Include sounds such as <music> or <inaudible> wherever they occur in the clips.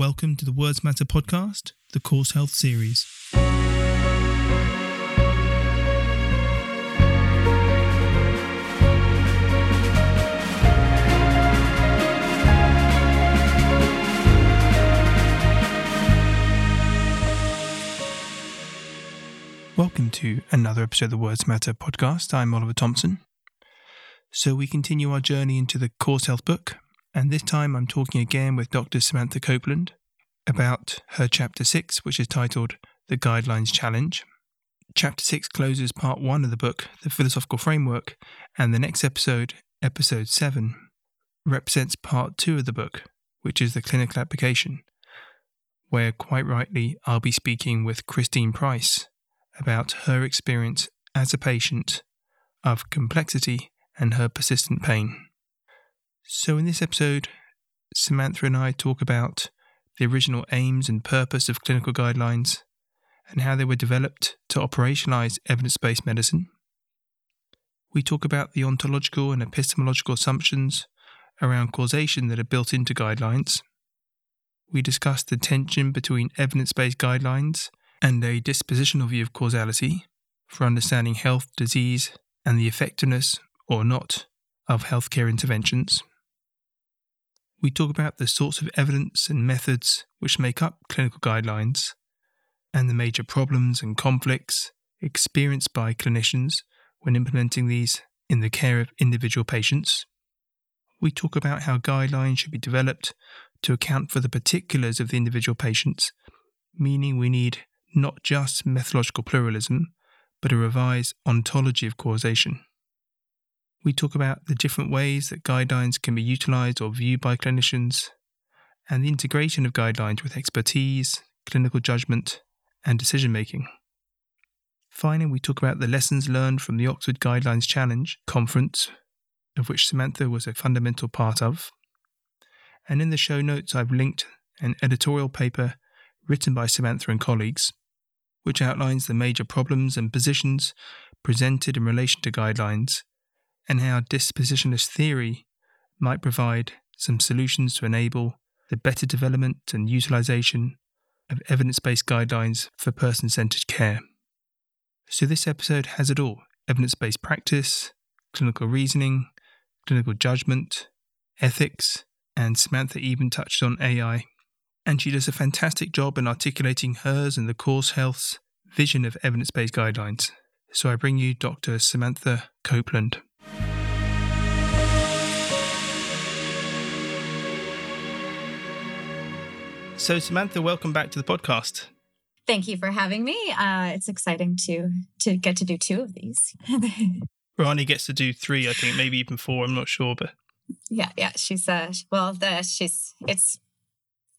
Welcome to the Words Matter podcast, the CauseHealth series. Welcome to another episode of the Words Matter podcast. I'm Oliver Thompson. So, we continue our journey into the CauseHealth book, and this time I'm talking again with Dr. Samantha Copeland about her chapter 6, which is titled The Guidelines Challenge. Chapter 6 closes part 1 of the book, The Philosophical Framework, and the next episode, episode 7, represents part 2 of the book, which is the clinical application, where quite rightly I'll be speaking with Christine Price about her experience as a patient of complexity and her persistent pain. So, in this episode, Samantha and I talk about the original aims and purpose of clinical guidelines and how they were developed to operationalize evidence based medicine. We talk about the ontological and epistemological assumptions around causation that are built into guidelines. We discuss the tension between evidence based guidelines and a dispositional view of causality for understanding health, disease, and the effectiveness or not of healthcare interventions. We talk about the sorts of evidence and methods which make up clinical guidelines and the major problems and conflicts experienced by clinicians when implementing these in the care of individual patients. We talk about how guidelines should be developed to account for the particulars of the individual patients, meaning we need not just methodological pluralism, but a revised ontology of causation we talk about the different ways that guidelines can be utilized or viewed by clinicians, and the integration of guidelines with expertise, clinical judgment, and decision making. Finally, we talk about the lessons learned from the Oxford Guidelines Challenge conference, of which Samantha was a fundamental part of. And in the show notes, I've linked an editorial paper written by Samantha and colleagues, which outlines the major problems and positions presented in relation to guidelines and how dispositionist theory might provide some solutions to enable the better development and utilization of evidence based guidelines for person centered care. So, this episode has it all evidence based practice, clinical reasoning, clinical judgment, ethics, and Samantha even touched on AI. And she does a fantastic job in articulating hers and the CauseHealth's vision of evidence based guidelines. So, I bring you Dr. Samantha Copeland. So, Samantha, welcome back to the podcast. Thank you for having me. Uh, it's exciting to to get to do two of these. <laughs> Rani gets to do three, I think, maybe even four. I'm not sure, but yeah, yeah, she's uh, well, the she's it's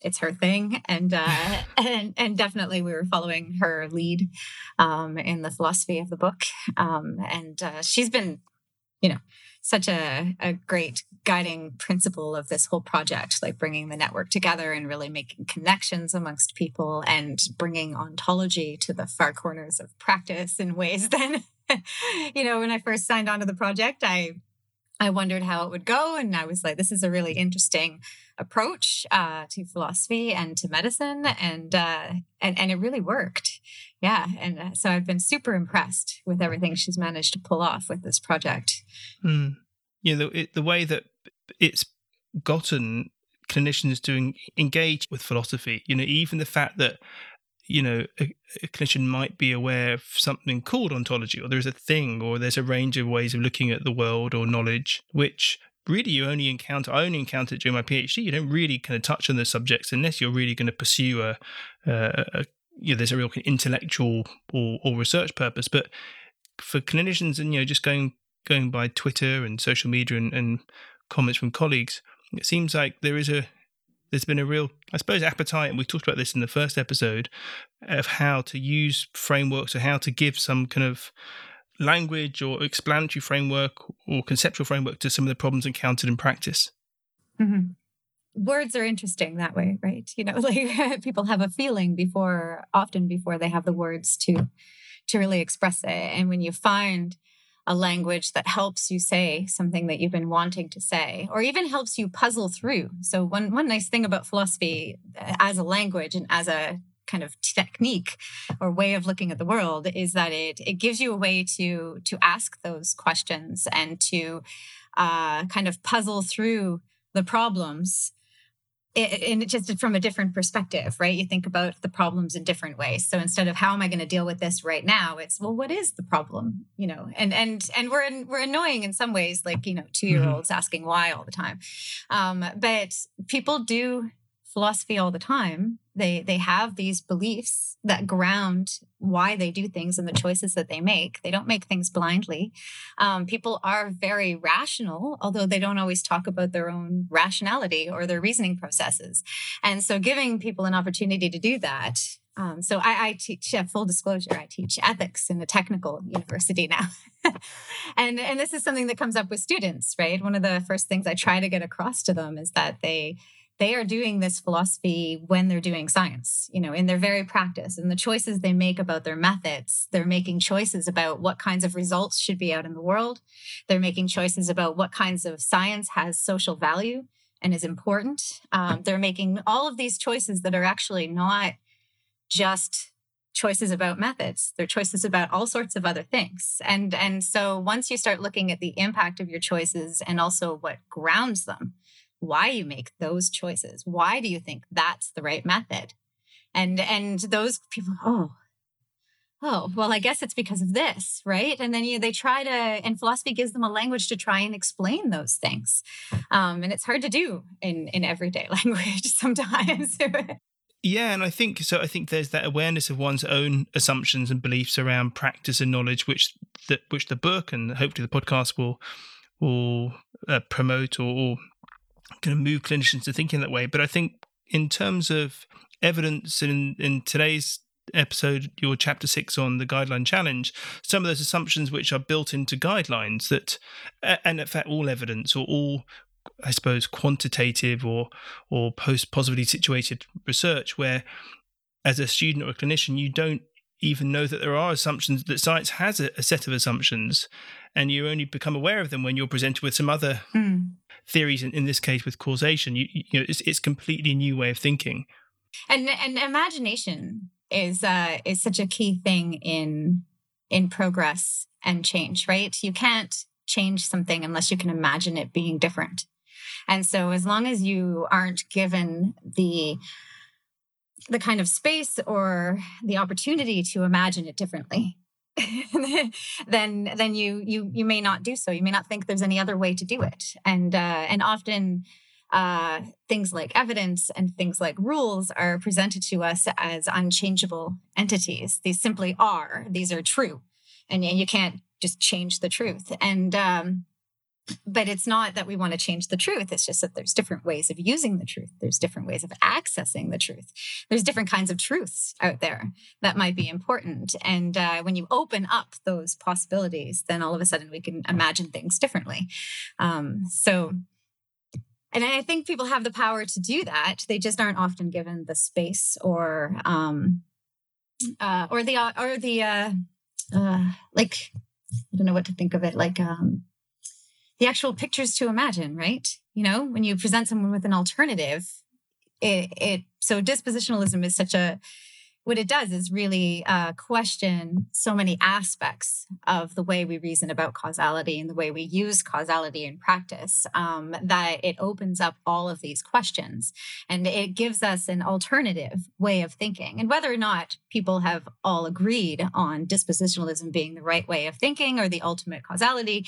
it's her thing, and uh, <laughs> and and definitely we were following her lead um, in the philosophy of the book, um, and uh, she's been, you know, such a, a great guiding principle of this whole project, like bringing the network together and really making connections amongst people and bringing ontology to the far corners of practice in ways <laughs> that, you know, when I first signed on to the project, I I wondered how it would go. And I was like, this is a really interesting approach uh, to philosophy and to medicine. And, uh, and, and it really worked. Yeah. And uh, so I've been super impressed with everything she's managed to pull off with this project. Mm. Yeah. The, it, the way that it's gotten clinicians to engage with philosophy, you know, even the fact that you know, a, a, clinician might be aware of something called ontology, or there's a thing, or there's a range of ways of looking at the world or knowledge, which really you only encounter. I only encountered during my PhD. You don't really kind of touch on those subjects unless you're really going to pursue a, a, a you know, there's a real intellectual or, or research purpose. But for clinicians, and you know, just going going by Twitter and social media and, and comments from colleagues, it seems like there is a there's been a real, I suppose, appetite, and we talked about this in the first episode, of how to use frameworks or how to give some kind of language or explanatory framework or conceptual framework to some of the problems encountered in practice. Mm-hmm. Words are interesting that way, right? You know, <laughs> like people have a feeling before, often before they have the words to to really express it. And when you find a language that helps you say something that you've been wanting to say or even helps you puzzle through so one one nice thing about philosophy as a language and as a kind of technique or way of looking at the world is that it it gives you a way to to ask those questions and to uh, kind of puzzle through the problems and just from a different perspective, right? You think about the problems in different ways. So instead of how am I going to deal with this right now, it's well, what is the problem? You know, and and and we're in, we're annoying in some ways, like you know, two year olds mm-hmm. asking why all the time. Um, but people do philosophy all the time they they have these beliefs that ground why they do things and the choices that they make. They don't make things blindly. Um, people are very rational although they don't always talk about their own rationality or their reasoning processes. And so giving people an opportunity to do that um, so I, I teach yeah, full disclosure i teach ethics in a technical university now. <laughs> And and this is something that comes up with students right? One of the first things i try to get across to them is that they they are doing this philosophy when they're doing science, you know, in their very practice and the choices they make about their methods. They're making choices about what kinds of results should be out in the world. They're making choices about what kinds of science has social value and is important. Um, they're making all of these choices that are actually not just choices about methods they're choices about all sorts of other things and and so once you start looking at the impact of your choices and also what grounds them why you make those choices. Why do you think that's the right method? And and those people, oh, oh, well, I guess it's because of this, right? And then you they try to, and philosophy gives them a language to try and explain those things. Um, and it's hard to do in in everyday <laughs> language sometimes. <laughs> Yeah, and I think so. I think there's that awareness of one's own assumptions and beliefs around practice and knowledge, which the which the book and hopefully the podcast will will uh, promote or, or kind of move clinicians to thinking that way. But I think in terms of evidence in, in today's episode, your chapter six on the guideline challenge, some of those assumptions which are built into guidelines that, and in fact, all evidence or all, I suppose, quantitative or or post positively situated research, where as a student or a clinician, you don't even know that there are assumptions that science has a, a set of assumptions and you only become aware of them when you're presented with some other mm theories in, in this case with causation. You, you know it's, it's completely new way of thinking. And and imagination is uh is such a key thing in in progress and change right? You can't change something unless you can imagine it being different. And so as long as you aren't given the the kind of space or the opportunity to imagine it differently <laughs> then then you you you may not do so. You may not think there's any other way to do it. And uh, and often uh, things like evidence and things like rules are presented to us as unchangeable entities. These simply are. These are true, and, you can't just change the truth. And um, but it's not that we want to change the truth it's just that there's different ways of using the truth there's different ways of accessing the truth. There's different kinds of truths out there that might be important and uh, when you open up those possibilities then all of a sudden we can imagine things differently. Um, so and i think people have the power to do that they just aren't often given the space or um, uh, or the or the uh, uh, like i don't know what to think of it like um, the actual pictures to imagine, right? You know, when you present someone with an alternative, it, it so dispositionalism is such a what it does is really uh, question so many aspects of the way we reason about causality and the way we use causality in practice um, that it opens up all of these questions and it gives us an alternative way of thinking. And whether or not people have all agreed on dispositionalism being the right way of thinking or the ultimate causality,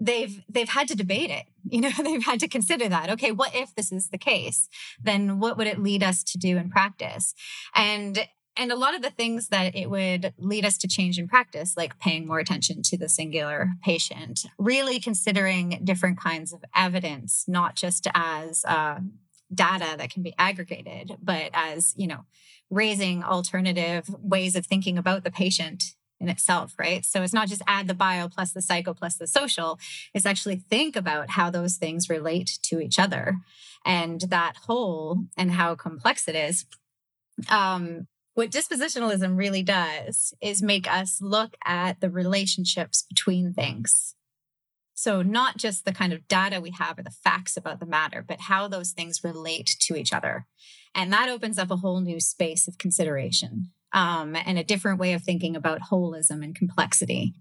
they've they've had to debate it. <laughs> You know they've had to consider that. Okay what if this is the case? Then what would it lead us to do in practice? And and a lot of the things that it would lead us to change in practice like paying more attention to the singular patient really considering different kinds of evidence not just as uh, data that can be aggregated but as you know raising alternative ways of thinking about the patient in itself, right? So it's not just add the bio plus the psycho plus the social. It's actually think about how those things relate to each other and that whole and how complex it is. Um, what dispositionalism really does is make us look at the relationships between things. So, not just the kind of data we have or the facts about the matter, but how those things relate to each other. And that opens up a whole new space of consideration um, and a different way of thinking about holism and complexity.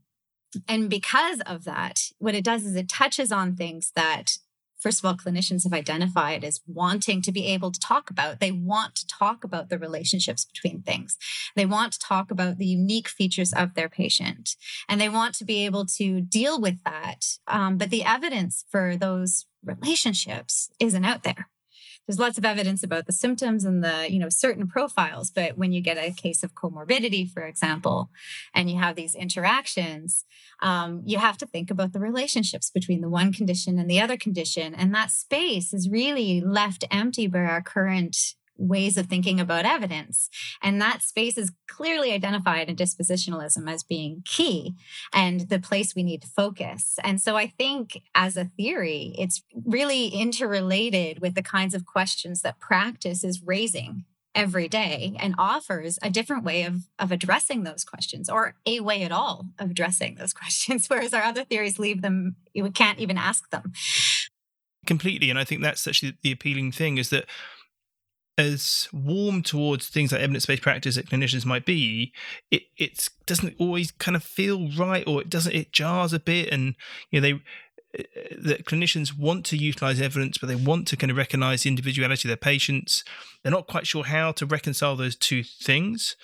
And because of that, what it does is it touches on things that first of all, clinicians have identified as wanting to be able to talk about. They want to talk about the relationships between things. They want to talk about the unique features of their patient, and they want to be able to deal with that. Um, but the evidence for those relationships isn't out there there's lots of evidence about the symptoms and the you know certain profiles but when you get a case of comorbidity for example and you have these interactions um, you have to think about the relationships between the one condition and the other condition and that space is really left empty by our current ways of thinking about evidence. And that space is clearly identified in dispositionalism as being key and the place we need to focus. And so I think as a theory, it's really interrelated with the kinds of questions that practice is raising every day and offers a different way of, of addressing those questions or a way at all of addressing those <laughs> questions whereas our other theories leave them you can't even ask them completely and i think that's actually the appealing thing is that as warm towards things like evidence-based practice that clinicians might be, it it doesn't always kind of feel right, or it doesn't. It jars a bit, and you know they uh, that clinicians want to utilize evidence, but they want to kind of recognize the individuality of their patients. They're not quite sure how to reconcile those two things.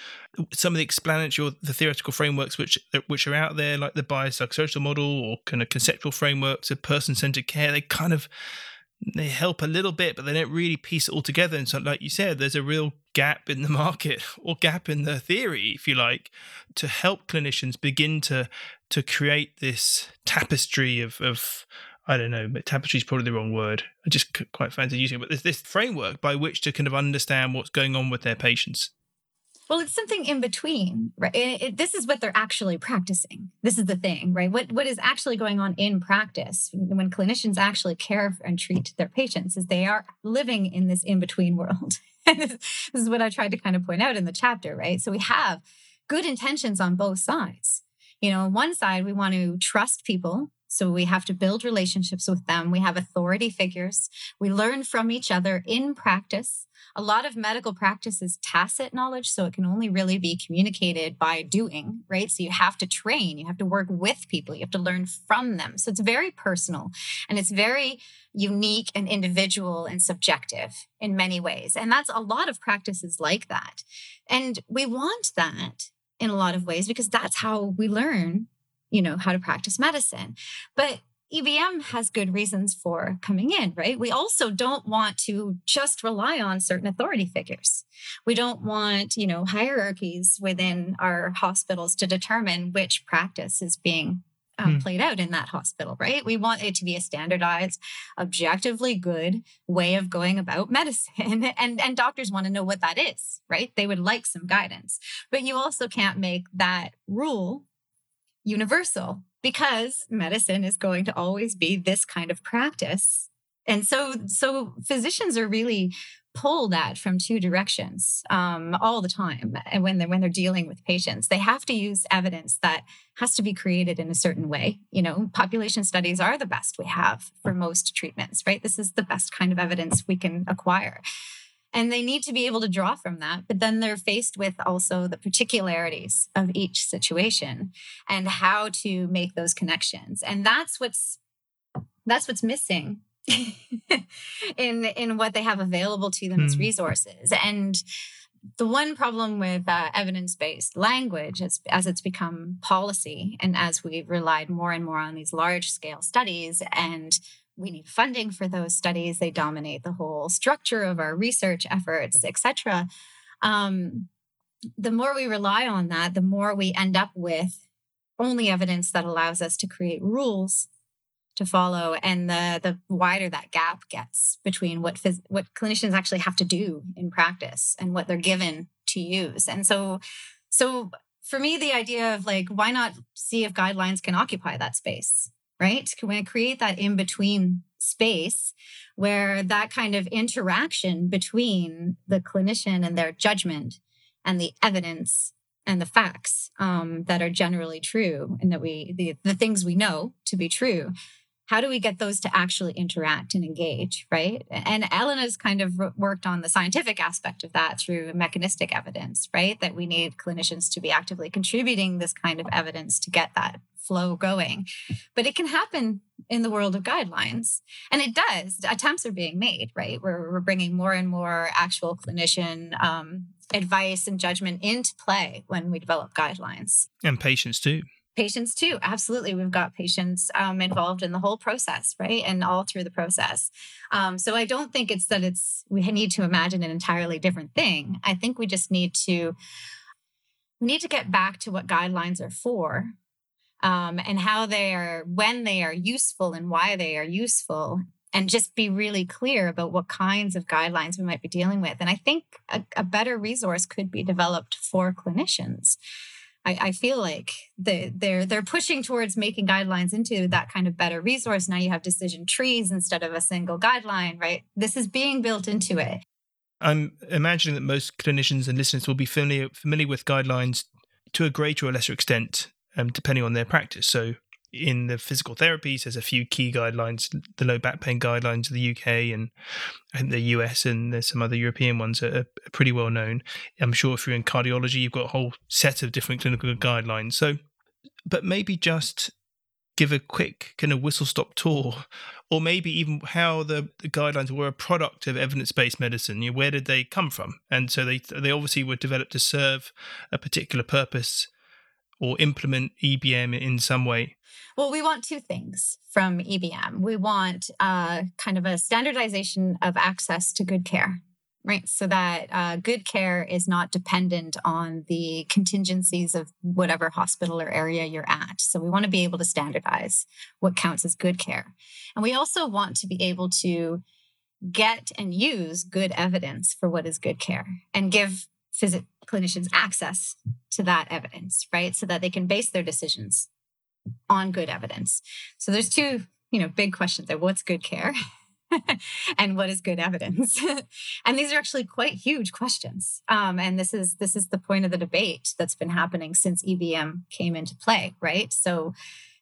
Some of the explanatory or the theoretical frameworks which which are out there, like the biopsychosocial model or kind of conceptual frameworks of person-centered care, they kind of they help a little bit, but they don't really piece it all together. And so, like you said, there's a real gap in the <laughs> market or gap in the theory, if you like, to help clinicians begin to to create this tapestry of of I don't know, tapestry is probably the wrong word. I just quite fancy using it, but there's this framework by which to kind of understand what's going on with their patients. Well, it's something in between, mm. right? It, it, this is what they're actually practicing. This is the thing, right? What what is actually going on in practice when clinicians actually care and treat their patients is they are living in this in between world. <laughs> this is what I tried to kind of point out in the chapter, right? So we have good intentions on both sides. You know, on one side, we want to trust people so we have to build relationships with them. We have authority figures. We learn from each other in practice. A lot of medical practice is tacit knowledge, so it can only really be communicated by doing, right? So you have to train, you have to work with people, you have to learn from them. So it's very personal and it's very unique and individual and subjective in many ways. And that's a lot of practices like that. And we want that in a lot of ways because that's how we learn you know, how to practice medicine. But EBM has good reasons for coming in, right? We also don't want to just rely on certain authority figures. We don't want, you know, hierarchies within our hospitals to determine which practice is being um, hmm. played out in that hospital, right? We want it to be a standardized, objectively good way of going about <laughs> medicine. And, and doctors want to know what that is, right? They would like some guidance. But you also can't make that rule universal because medicine is going to always be this kind of practice. And so, so physicians are really pulled at from two directions um, all the time. And when they're when they're dealing with patients, they have to use evidence that has to be created in a certain way. You know, population studies are the best we have for most treatments, right? This is the best kind of evidence we can acquire and they need to be able to draw from that but then they're faced with also the particularities of each situation and how to make those connections and that's what's that's what's missing <laughs> in in what they have available to them mm. as hmm. resources and the one problem with uh, evidence-based language as, as it's become policy and as we've relied more and more on these large scale studies and we need funding for those studies. They dominate the whole structure of our research efforts etc um, the more we rely on that the more we end up with only evidence that allows us to create rules to follow and the the wider that gap gets between what phys- what clinicians actually have to do in practice and what they're given to use. And so so for me the idea of like why not see if guidelines can occupy that space right? Can we create that in between space where that kind of interaction between the clinician and their judgment and the evidence and the facts um, that are generally true and that we the, the things we know to be true how do we get those to actually interact and engage right? And elena's kind of worked on the scientific aspect of that through mechanistic evidence right? That we need clinicians to be actively contributing this kind of evidence to get that flow going. But it can happen in the world of guidelines and it does. Attempts are being made right? We're, we're bringing more and more actual clinician um, advice and judgment into play when we develop guidelines. And patients too patients too absolutely we've got patients um, involved in the whole process right and all through the process. Um, so i don't think it's that it's we need to imagine an entirely different thing. I think we just need to we need to get back to what guidelines are for um, and how they are when they are useful and why they are useful and just be really clear about what kinds of guidelines we might be dealing with. And i think a, a better resource could be developed for clinicians I, I feel like they, they're they're pushing towards making guidelines into that kind of better resource. Now you have decision trees instead of a single guideline, right? This is being built into it. I'm imagining that most clinicians and listeners will be familiar familiar with guidelines to a greater or lesser extent, um, depending on their practice. So in the physical therapies, there's a few key guidelines, the low back pain guidelines of the UK and, the US, and there's some other European ones that are pretty well known. I'm sure if you're in cardiology, you've got a whole set of different clinical guidelines. So, but maybe just give a quick kind of whistle stop tour, or maybe even how the, the guidelines were a product of evidence based medicine. You know, where did they come from? And so they they obviously were developed to serve a particular purpose or implement EBM in some way. Well, we want two things from EBM. We want uh, kind of a standardization of access to good care, right? So that uh, good care is not dependent on the contingencies of whatever hospital or area you're at. So we want to be able to standardize what counts as good care. And we also want to be able to get and use good evidence for what is good care and give phys- clinicians access to that evidence, right? So that they can base their decisions on good evidence. So there's two, you know, big questions there. What's good care? <laughs> and what is good evidence? <laughs> and these are actually quite huge questions. Um, and this is this is the point of the debate that's been happening since EBM came into play, right? So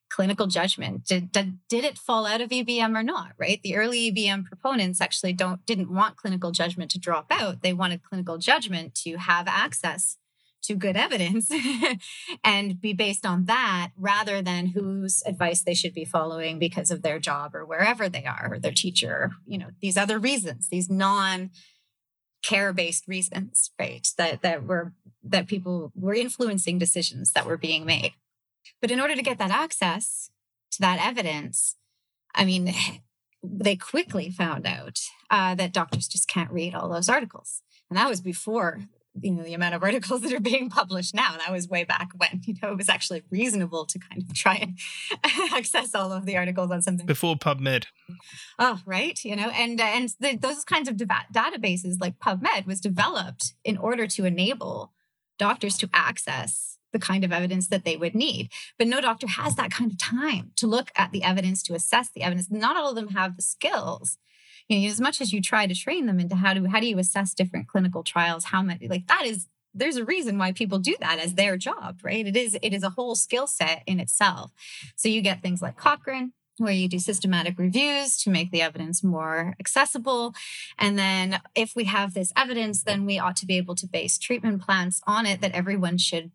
clinical judgment did, did, did it fall out of EBM or not right the early EBM proponents actually don't didn't want clinical judgment to drop out they wanted clinical judgment to have access to good evidence <laughs> and be based on that rather than whose advice they should be following because of their job or wherever they are or their teacher you know these other reasons these non care based reasons right that that were that people were influencing decisions that were being made. But in order to get that access to that evidence i mean <sighs> they quickly found out uh, that doctors just can't read all those articles. And that was before you know the amount of articles that are being published now that was way back when you know it was actually reasonable to kind of try and <laughs> access all of the articles on something. Before pubmed. Oh right you know and uh, and the, those kinds of databases like pubmed was developed in order to enable doctors to access the kind of evidence that they would need. But no doctor has that kind of time to look at the evidence to assess the evidence. Not all of them have the skills you know, as much as you try to train them into how do how do you assess different clinical trials, how many like that is there's a reason why people do that as their job, right? It is it is a whole skill set in itself. So you get things like Cochrane, where you do systematic reviews to make the evidence more accessible. And then if we have this evidence, then we ought to be able to base treatment plans on it that everyone should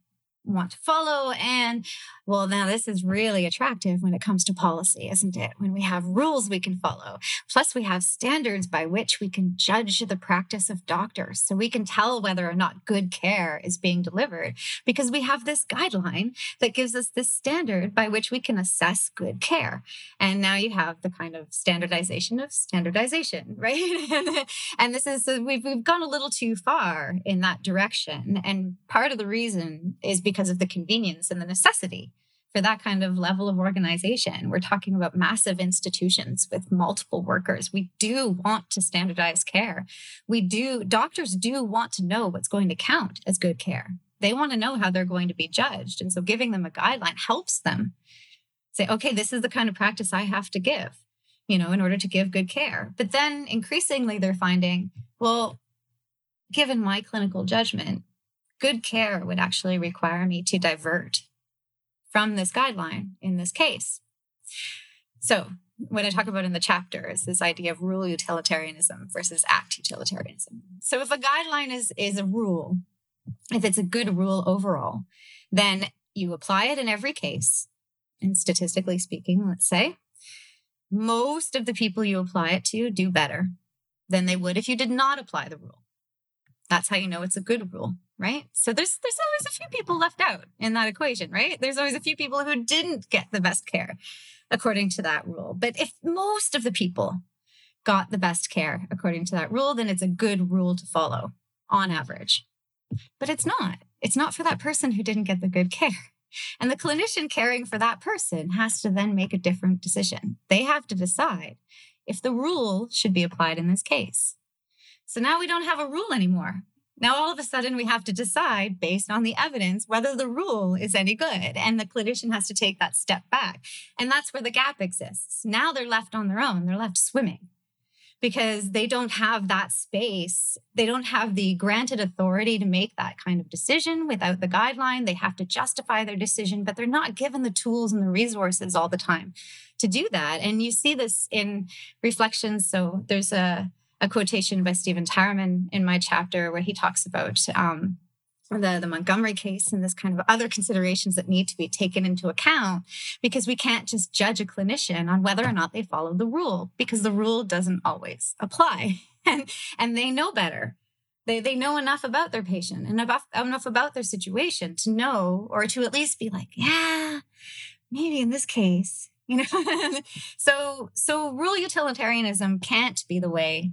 want to follow. And well, now this is really attractive when it comes to policy, isn't it? When we have rules we can follow. Plus, we have standards by which we can judge the practice of doctors. So we can tell whether or not good care is being delivered because we have this guideline that gives us this standard by which we can assess good care. And now you have the kind of standardization of standardization, <laughs> right? and, this is, so we've, we've gone a little too far in that direction. And part of the reason is because of the convenience and the necessity for that kind of level of organization. We're talking about massive institutions with multiple workers. We do want to standardize care. We do, doctors do want to know what's going to count as good care. They want to know how they're going to be judged. And so giving them a guideline helps them say, okay, this is the kind of practice I have to give, you know, in order to give good care. But then increasingly they're finding, well, given my clinical judgment, good care would actually require me to divert from this guideline in this case. So, what I talk about in the chapter is this idea of rule utilitarianism versus act utilitarianism. So, if a guideline is, is a rule, if it's a good rule overall, then you apply it in every case. And statistically speaking, let's say, most of the people you apply it to do better than they would if you did not apply the rule. That's how you know it's a good rule right? So there's there's always a few people left out in that equation, right? There's always a few people who didn't get the best care according to that rule. But if most of the people got the best care according to that rule, then it's a good rule to follow on average. But it's not. It's not for that person who didn't get the good care. <laughs> And the clinician caring for that person has to then make a different decision. They have to decide if the rule should be applied in this case. So now we don't have a rule anymore. Now, all of a sudden, we have to decide based on the evidence whether the rule is any good. And the clinician has to take that step back. And that's where the gap exists. Now they're left on their own, they're left swimming because they don't have that space. They don't have the granted authority to make that kind of decision without the guideline. They have to justify their decision, but they're not given the tools and the resources all the time to do that. And you see this in reflections. So there's a a quotation by Stephen Tyreman in my chapter where he talks about um, the, the Montgomery case and this kind of other considerations that need to be taken into account because we can't just judge a clinician on whether or not they follow the rule because the rule doesn't always apply. <laughs> And and they know better. They they know enough about their patient and enough, enough about their situation to know or to at least be like yeah maybe in this case <laughs> you know? <laughs> So so rule utilitarianism can't be the way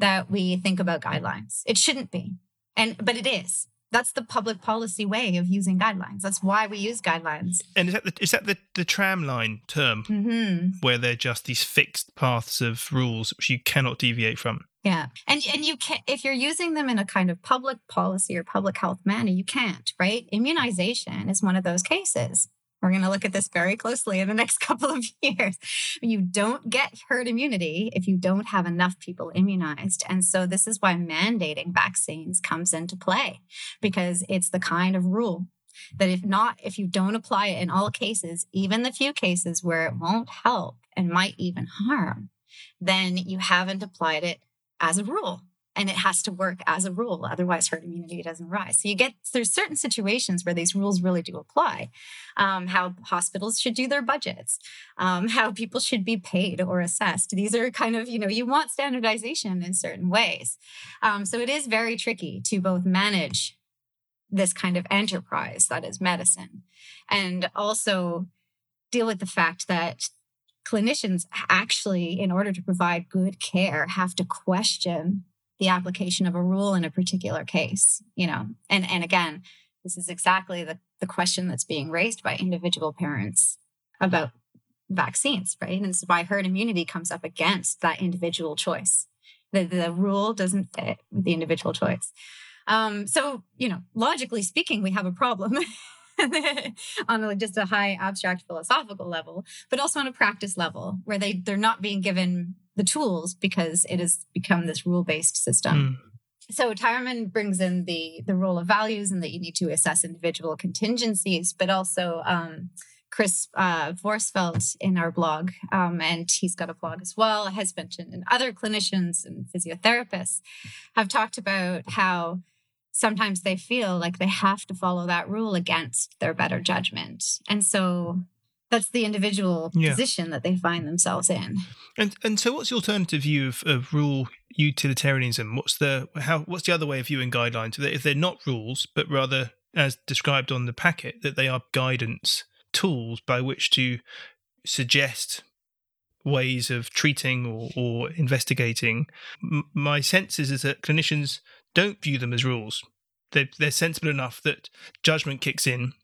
that we think about guidelines. It shouldn't be. And but it is. That's the public policy way of using guidelines. That's why we use guidelines. And is that the, is that the, the tram line term mm-hmm. where they're just these fixed paths of rules which you cannot deviate from? Yeah. And and you can if you're using them in a kind of public policy or public health manner, you can't, right? Immunization is one of those cases. We're going to look at this very closely in the next <laughs> couple of years. You don't get herd immunity if you don't have enough people immunized. And so this is why mandating vaccines comes into play because it's the kind of rule that if not, if you don't apply it in all cases, even the few cases where it won't help and might even harm, then you haven't applied it as a rule and it has to work as a rule otherwise herd immunity doesn't rise. So you get there's certain situations where these rules really do apply um, how hospitals should do their budgets um, how people should be paid or assessed. These are kind of you know you want standardization in certain ways. Um, so it is very tricky to both manage this kind of enterprise that is medicine and also deal with the fact that clinicians actually in order to provide good care have to question the application of a rule in a particular case you know? And and again this is exactly the, the question that's being raised by individual parents about vaccines right? And is why herd immunity comes up against that individual choice. The, the rule doesn't fit with the individual choice. Um, so you know logically speaking we have a problem <laughs> on just a high abstract philosophical level but also on a practice level where they they're not being given the tools because it has become this rule based system. Mm. So Tyreman brings in the the role of values and that you need to assess individual contingencies, but also um, Chris uh, Vorsfeld in our blog, um, and he's got a blog as well, has mentioned, and other clinicians and physiotherapists have talked about how sometimes they feel like they have to follow that rule against their better judgment. And so that's the individual yeah. position that they find themselves in. And and so, what's the alternative view of, of rule utilitarianism? What's the how? What's the other way of viewing guidelines? If they're not rules, but rather, as described on the packet, that they are guidance tools by which to suggest ways of treating or, or investigating. M- my sense is, is that clinicians don't view them as rules. They're, they're sensible enough that judgment kicks in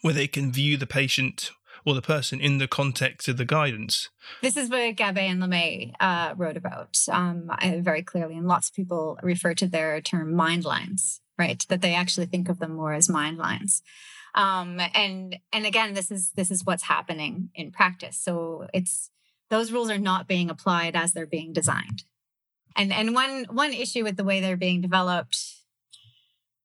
where they can view the patient or the person in the context of the guidance. This is what Gabbay and LeMay uh, wrote about um, very clearly, and lots of people refer to their term mind lines, right? That they actually think of them more as mind lines. Um, and and again, this is this is what's happening in practice. So it's those rules are not being applied as they're being designed. And and one one issue with the way they're being developed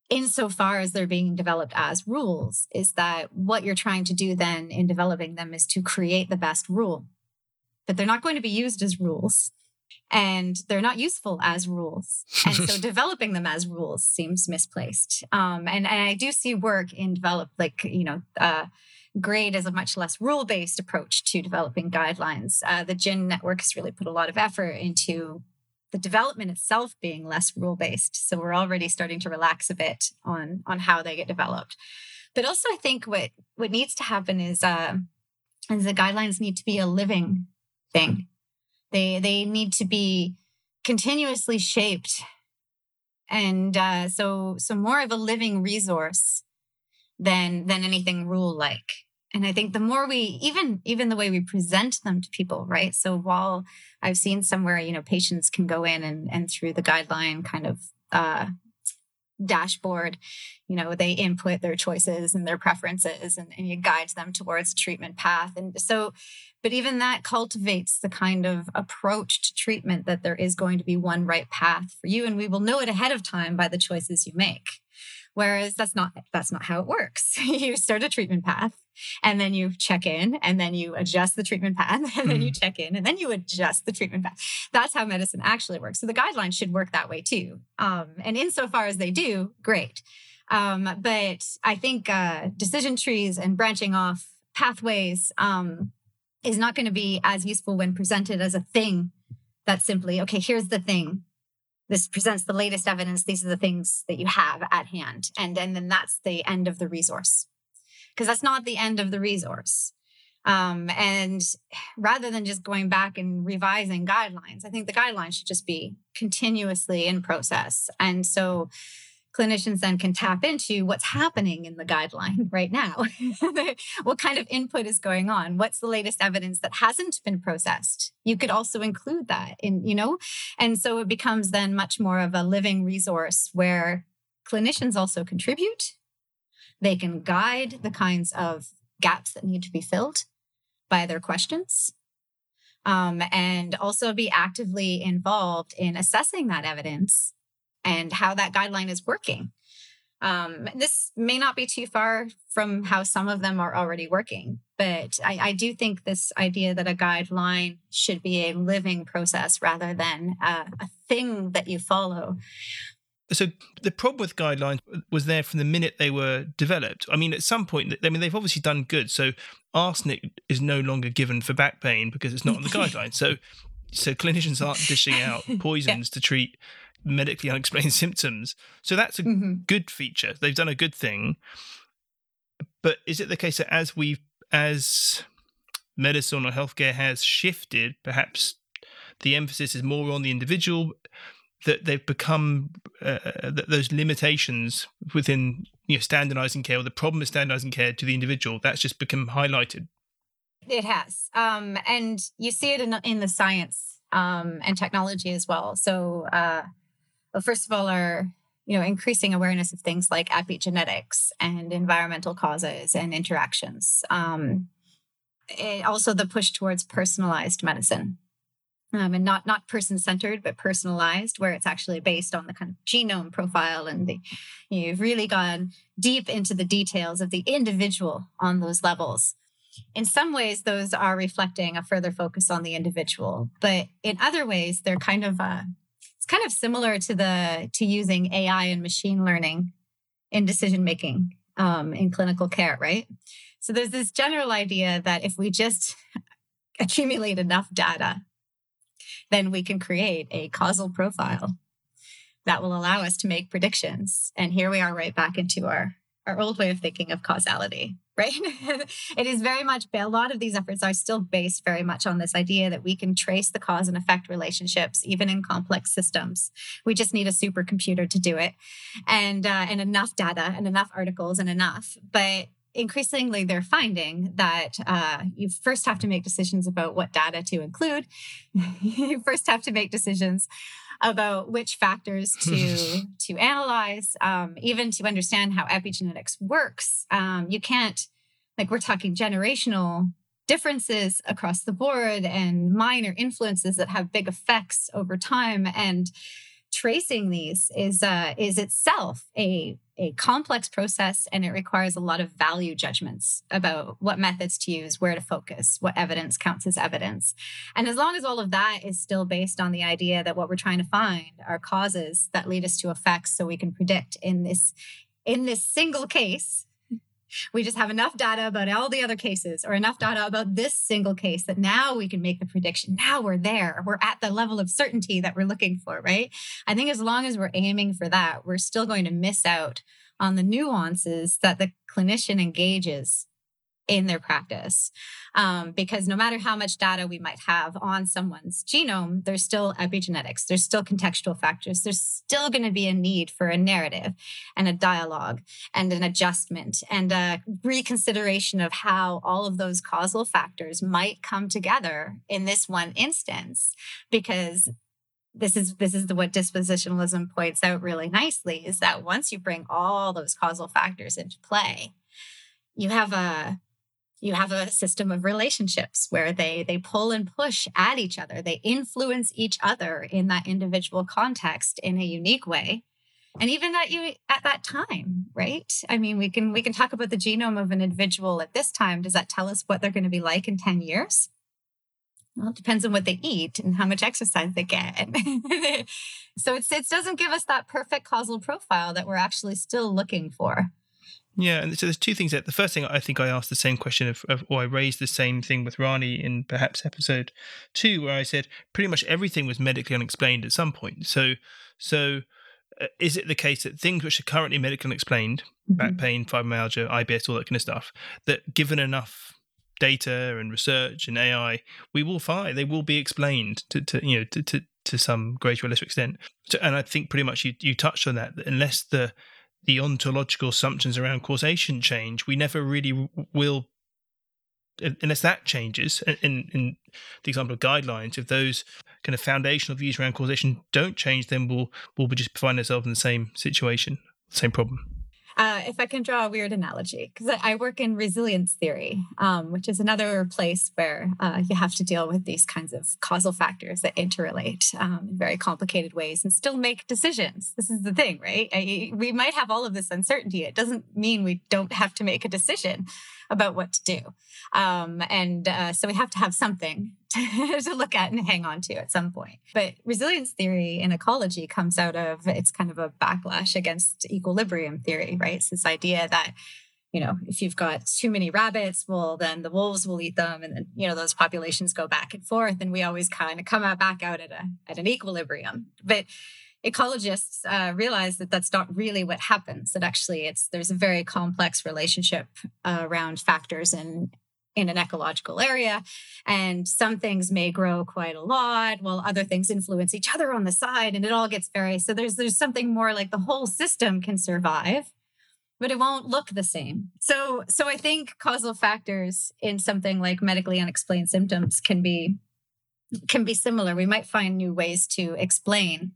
insofar as they're being developed as rules, is that what you're trying to do then in developing them is to create the best rule. But they're not going to be used as rules and they're not useful as rules. And so <laughs> developing them as rules seems misplaced. Um, and, and I do see work in develop, like, you know, uh, GRADE is a much less rule based approach to developing guidelines. Uh, the GIN network has really put a lot of effort into the development itself being less rule based. So we're already starting to relax a bit on on how they get developed. But also, I think what what needs to happen is uh, is the guidelines need to be a living thing. They they need to be continuously shaped, and uh, so so more of a living resource than than anything rule like and i think the more we even even the way we present them to people right? So while i've seen somewhere you know patients can go in and and through the guideline kind of uh dashboard you know they input their choices and their preferences and, and you guide them towards treatment path. And so but even that cultivates the kind of approach to treatment that there is going to be one right path for you. And we will know it ahead of time by the choices you make Whereas that's not that's not how it works. <laughs> you start a treatment path and then you check in and then you adjust the treatment path <laughs> and then you mm-hmm. check in and then you adjust the treatment path. That's how medicine actually works. So the guidelines should work that way too. Um, and insofar as they do, great. Um, but I think uh, decision trees and branching off pathways um, is not going to be as useful when presented as a thing that's simply okay. Here's the thing this presents the latest evidence. These are the things that you have at hand. And, and then that's the end of the resource. Because that's not the end of the resource. Um, and rather than just going back and revising guidelines i think the guidelines should just be continuously in process. And so clinicians then can tap into what's happening in the guideline <laughs> right now. <laughs> what kind of input is going on? What's the latest evidence that hasn't been processed? You could also include that in, you know, and so it becomes then much more of a living resource where clinicians also contribute. They can guide the kinds of gaps that need to be filled by their questions. Um, and also be actively involved in assessing that evidence and how that guideline is working. Um, this may not be too far from how some of them are already working, but I, I, do think this idea that a guideline should be a living process rather than a, a thing that you follow. So the problem with guidelines was there from the minute they were developed. I mean, at some point, I mean, they've obviously done good. So arsenic is no longer given for back pain because it's not on the <laughs> guidelines. So, so clinicians aren't dishing out <laughs> poisons yeah. to treat medically <laughs> unexplained symptoms. So that's a mm-hmm. good feature. They've done a good thing. But is it the case that as we as medicine or healthcare has shifted, perhaps the emphasis is more on the individual, that they've become uh, uh that those limitations within you know standardizing care or the problem of standardizing care to the individual that's just become highlighted it has um, and you see it in, in the science um, and technology as well so uh, well, first of all, are you know increasing awareness of things like epigenetics and environmental causes and interactions. Um, also, the push towards personalized medicine. Um, and not not person centered, but personalized, where it's actually based on the kind of genome profile, and the, you've really gone deep into the details of the individual on those levels. In some ways, those are reflecting a further focus on the individual, but in other ways, they're kind of uh, it's kind of similar to the to using AI and machine learning in decision making um, in clinical care, right? So there's this general idea that if we just <laughs> accumulate enough data, then we can create a causal profile that will allow us to make predictions. And here we are right back into our, our old way of thinking of causality right? <laughs> it is very much, a lot of these efforts are still based very much on this idea that we can trace the cause and effect relationships, even in complex systems. We just need a supercomputer to do it and, uh, and enough data and enough articles and enough. But increasingly they're finding that uh, you first have to make decisions about what data to include <laughs> you first have to make decisions about which factors <laughs> to to analyze, um, even to understand how epigenetics works. Um, you can't like we're talking generational differences across the board and minor influences that have big effects over time and tracing these is uh, is itself a a complex process and it requires a lot of value judgments about what methods to use, where to focus, what evidence counts as evidence. And as long as all of that is still based on the idea that what we're trying to find are causes that lead us to effects so we can predict in this in this single case we just have enough data about all the other cases or enough data about this single case that now we can make the prediction. Now we're there. We're at the level of certainty that we're looking for, right? I think as long as we're aiming for that, we're still going to miss out on the nuances that the clinician engages in their practice. Um, because no matter how much data we might have on someone's genome, there's still epigenetics, there's still contextual factors, there's still going to be a need for a narrative and a dialogue and an adjustment and a reconsideration of how all of those causal factors might come together in this one instance. Because this is this is the, what dispositionalism points out really nicely is that once you bring all those causal factors into play you have a you have a system of relationships where they they pull and push at each other. They influence each other in that individual context in a unique way. And even at you at that time right? I mean we can we can talk about the genome of an individual at this time. Does that tell us what they're going to be like in 10 years? Well, it depends on what they eat and how much exercise they get. <laughs> so it doesn't give us that perfect causal profile that we're actually still looking for. Yeah, and so there's two things there. The first thing I think I asked the same question of, of, or I raised the same thing with Rani in perhaps episode two, where I said pretty much everything was medically unexplained at some point. So, so uh, is it the case that things which are currently medically unexplained, mm-hmm. back pain, fibromyalgia, IBS, all that kind of stuff, that given enough data and research and AI, we will find they will be explained to, to you know to, to to some greater or lesser extent. So, and I think pretty much you you touched on that. that unless the the ontological assumptions around causation change, we never really will, unless that changes. In, in the example of guidelines, if those kind of foundational views around causation don't change, then we'll we'll just find ourselves in the same situation, same problem. Uh, if I can draw a weird analogy, because I work in resilience theory, um, which is another place where uh, you have to deal with these kinds of causal factors that interrelate um, in very complicated ways and still make decisions. This is the thing, right? I, we might have all of this uncertainty. It doesn't mean we don't have to make a decision about what to do. Um, and uh, so we have to have something <laughs> to, to, look at and hang on to at some point. But resilience theory in ecology comes out of it's kind of a backlash against equilibrium theory, right? It's this idea that you know, if you've got too many rabbits, well, then the wolves will eat them, and then you know those populations go back and forth, and we always kind of come out back out at a at an equilibrium. But ecologists uh, realize that that's not really what happens. That actually, it's there's a very complex relationship uh, around factors in in an ecological area, and some things may grow quite a lot, while other things influence each other on the side, and it all gets very. So there's there's something more like the whole system can survive. But it won't look the same. So, so I think causal factors in something like medically unexplained symptoms can be can be similar. We might find new ways to explain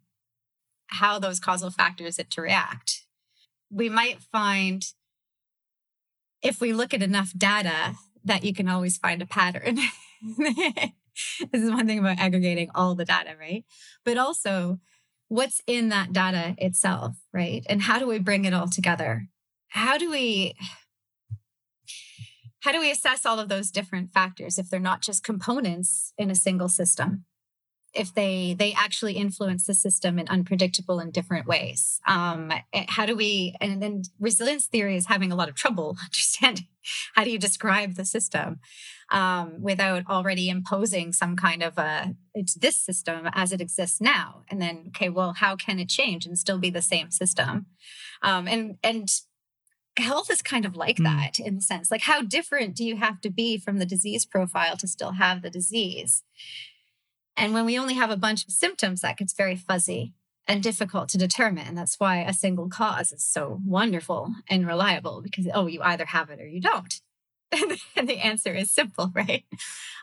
how those causal factors interact. We might find if we look at enough data that you can always find a pattern. <laughs> this is one thing about aggregating all the data, right? But also what's in that data itself, right? And how do we bring it all together? How do we how do we assess all of those different factors if they're not just components in a single system? If they they actually influence the system in unpredictable and different ways. Um, eh, how do we and then resilience theory is having a lot of trouble <laughs> understanding how do you describe the system um, without already imposing some kind of a it's this system as it exists now. And then okay well how can it change and still be the same system? Um, and and health is kind of like mm. that in the sense like how different do you have to be from the disease profile to still have the disease and when we only have a bunch of symptoms, that gets very fuzzy and difficult to determine. And that's why a single cause is so wonderful and reliable because, oh, you either have it or you don't. <laughs> and the answer is simple, <laughs> right?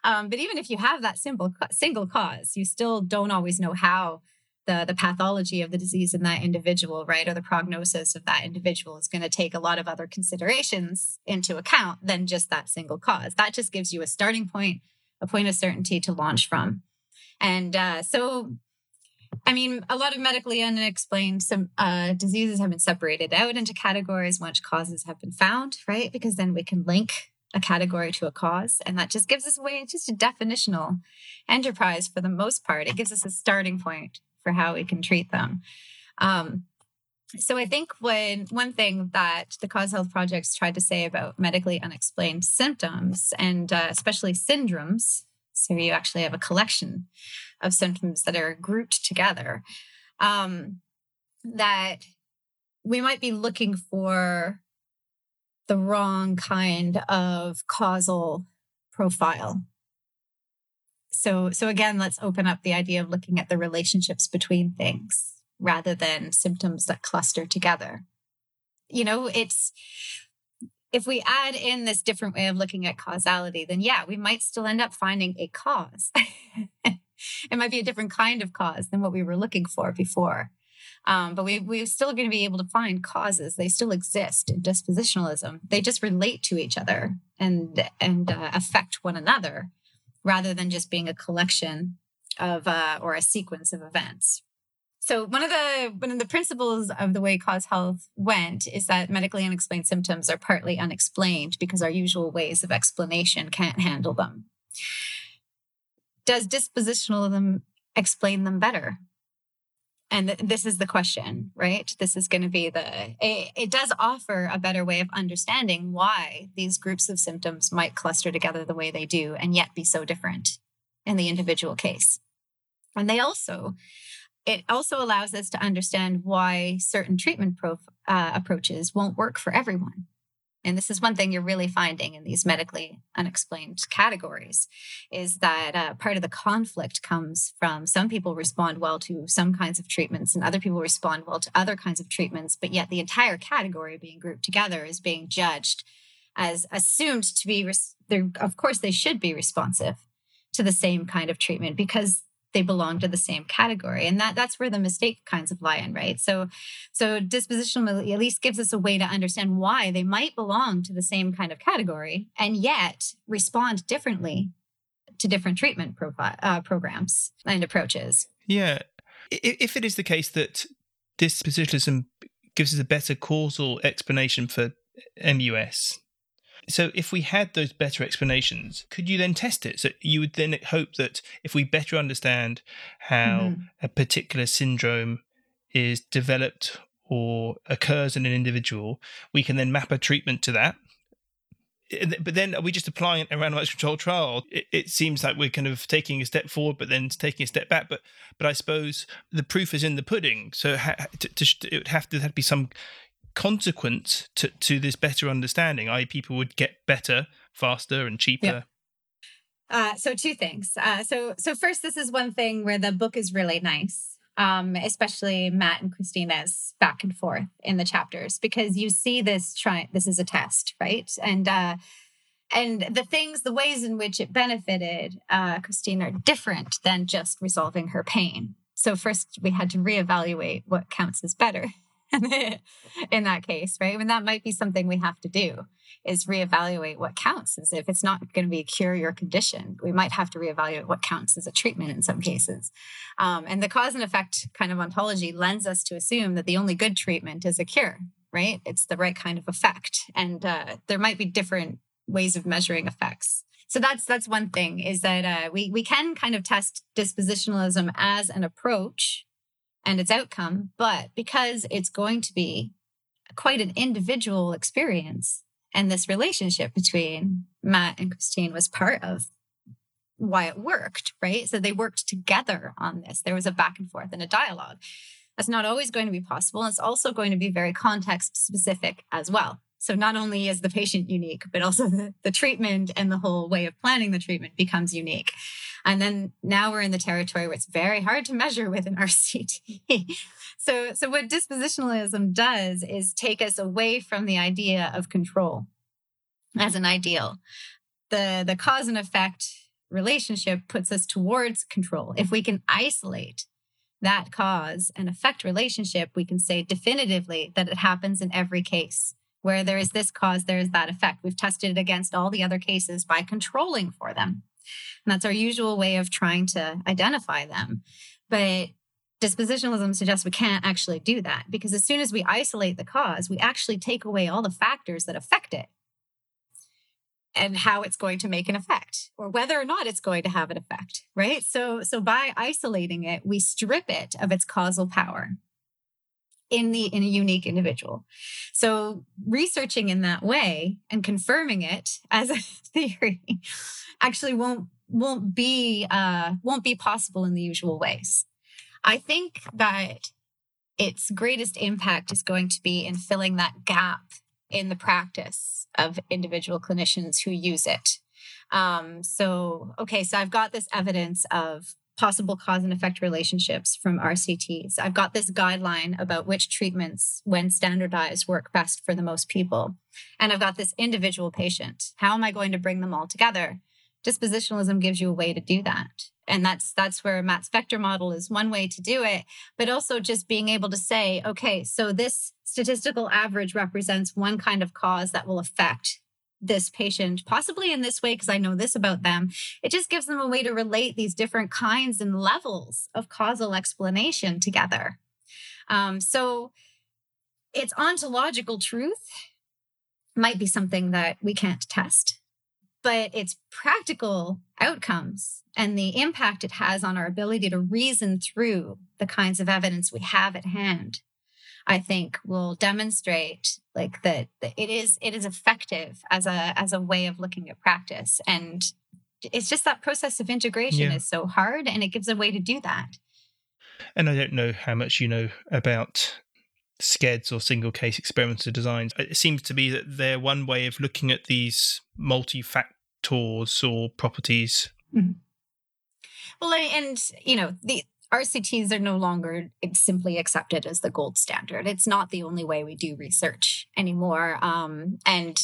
Um, but even if you have that simple single cause, you still don't always know how the, the pathology of the disease in that individual, right, or the prognosis of that individual is going to take a lot of other considerations into account than just that single cause. That just gives you a starting point, a point of certainty to launch from. And uh, so I mean, a lot of medically unexplained some uh, diseases have been separated out into categories once causes have been found, right? Because then we can link a category to a cause, and that just gives us a way, just a definitional enterprise for the most part. It gives us a starting point for how we can treat them. Um, so I think when one thing that the CauseHealth Projects tried to say about medically unexplained symptoms and uh, especially syndromes, so you actually have a collection of symptoms that are grouped together, um, that we might be looking for the wrong kind of causal profile. So, so again, let's open up the idea of looking at the relationships between things rather than symptoms that cluster together. You know, it's if we add in this different way of looking at causality, then yeah, we might still end up finding a cause. <laughs> it might be a different kind of cause than what we were looking for before. Um, but we, we're still going to be able to find causes. They still exist in dispositionalism. They just relate to each other and, and uh, affect one another rather than just being a collection of uh, or a sequence of events. So one of the one of the principles of the way CauseHealth went is that medically unexplained symptoms are partly unexplained because our usual ways of explanation can't handle them. Does dispositionalism explain them better? And this is the question, right? This is going to be the, it, it does offer a better way of understanding why these groups of symptoms might cluster together the way they do and yet be so different in the individual case. And they also it also allows us to understand why certain treatment prof- uh, approaches won't work for everyone. And this is one thing you're really finding in these medically unexplained categories is that uh, part of the conflict comes from some people respond well to some kinds of treatments and other people respond well to other kinds of treatments, but yet the entire category being grouped together is being judged as assumed to be, res- of course, they should be responsive to the same kind of treatment because they belong to the same category. And that that's where the mistake kinds of lie in right? So so dispositional at least gives us a way to understand why they might belong to the same kind of category and yet respond differently to different treatment profile, uh, programs and approaches. Yeah. If it is the case that dispositionalism gives us a better causal explanation for MUS so, if we had those better explanations, could you then test it? So, you would then hope that if we better understand how mm-hmm. a particular syndrome is developed or occurs in an individual, we can then map a treatment to that. But then, are we just applying a randomized control trial? It, it seems like we're kind of taking a step forward, but then taking a step back. But, but I suppose the proof is in the pudding. So, ha- to, to, it would have to, have to be some consequence to, to this better understanding, i.e., people would get better, faster, and cheaper. Uh, so two things. Uh, so so first, this is one thing where the book is really nice, um, especially Matt and Christina's back and forth in the chapters because you see this try. This is a test, right? And uh, and the things, the ways in which it benefited uh, Christina are different than just resolving her pain. So first, we had to reevaluate what counts as better. <laughs> in that case, right? Mean, that might be something we have to do is reevaluate what counts as if it's not going to be a cure your condition. We might have to reevaluate what counts as a treatment in some cases. Um, and the cause and effect kind of ontology lends us to assume that the only good treatment is a cure, right? It's the right kind of effect. And uh, there might be different ways of measuring effects. So that's that's one thing is that uh, we we can kind of test dispositionalism as an approach and its outcome, but because it's going to be quite an individual experience, and this relationship between Matt and Christine was part of why it worked, right? So they worked together on this. There was a back and forth and a dialogue. That's not always going to be possible. It's also going to be very context specific as well. So not only is the patient unique, but also the, the treatment and the whole way of planning the treatment becomes unique. And then now we're in the territory where it's very hard to measure with an <laughs> RCT. so, so what dispositionalism does is take us away from the idea of control as an ideal. The, the cause and effect relationship puts us towards control. If we can isolate that cause and effect relationship, we can say definitively that it happens in every case. Where there is this cause, there is that effect. We've tested it against all the other cases by controlling for them. And that's our usual way of trying to identify them. But dispositionalism suggests we can't actually do that because as soon as we isolate the cause, we actually take away all the factors that affect it and how it's going to make an effect or whether or not it's going to have an effect right so so by isolating it we strip it of its causal power in the in a unique individual so researching in that way and confirming it as a <laughs> theory actually won't won't be uh won't be possible in the usual ways i think that its greatest impact is going to be in filling that gap in the practice of individual clinicians who use it. Um, so, okay, so I've got this evidence of possible cause and effect relationships from RCTs. I've got this guideline about which treatments, when standardized, work best for the most people. And I've got this individual patient. How am I going to bring them all together? Dispositionalism gives you a way to do that and that's that's where matt's vector model is one way to do it but also just being able to say okay so this statistical average represents one kind of cause that will affect this patient possibly in this way because i know this about them. It just gives them a way to relate these different kinds and levels of causal explanation together. Um, so its ontological truth might be something that we can't test but its practical outcomes and the impact it has on our ability to reason through the kinds of evidence we have at hand i think will demonstrate like that, it is it is effective as a as a way of looking at practice and it's just that process of integration yeah. is so hard and it gives a way to do that and i don't know how much you know about SCEDs or single case experimental designs. It seems to be that they're one way of looking at these multi factors or properties. Mm-hmm. Well, and you know, the RCTs are no longer simply accepted as the gold standard. It's not the only way we do research anymore. Um, and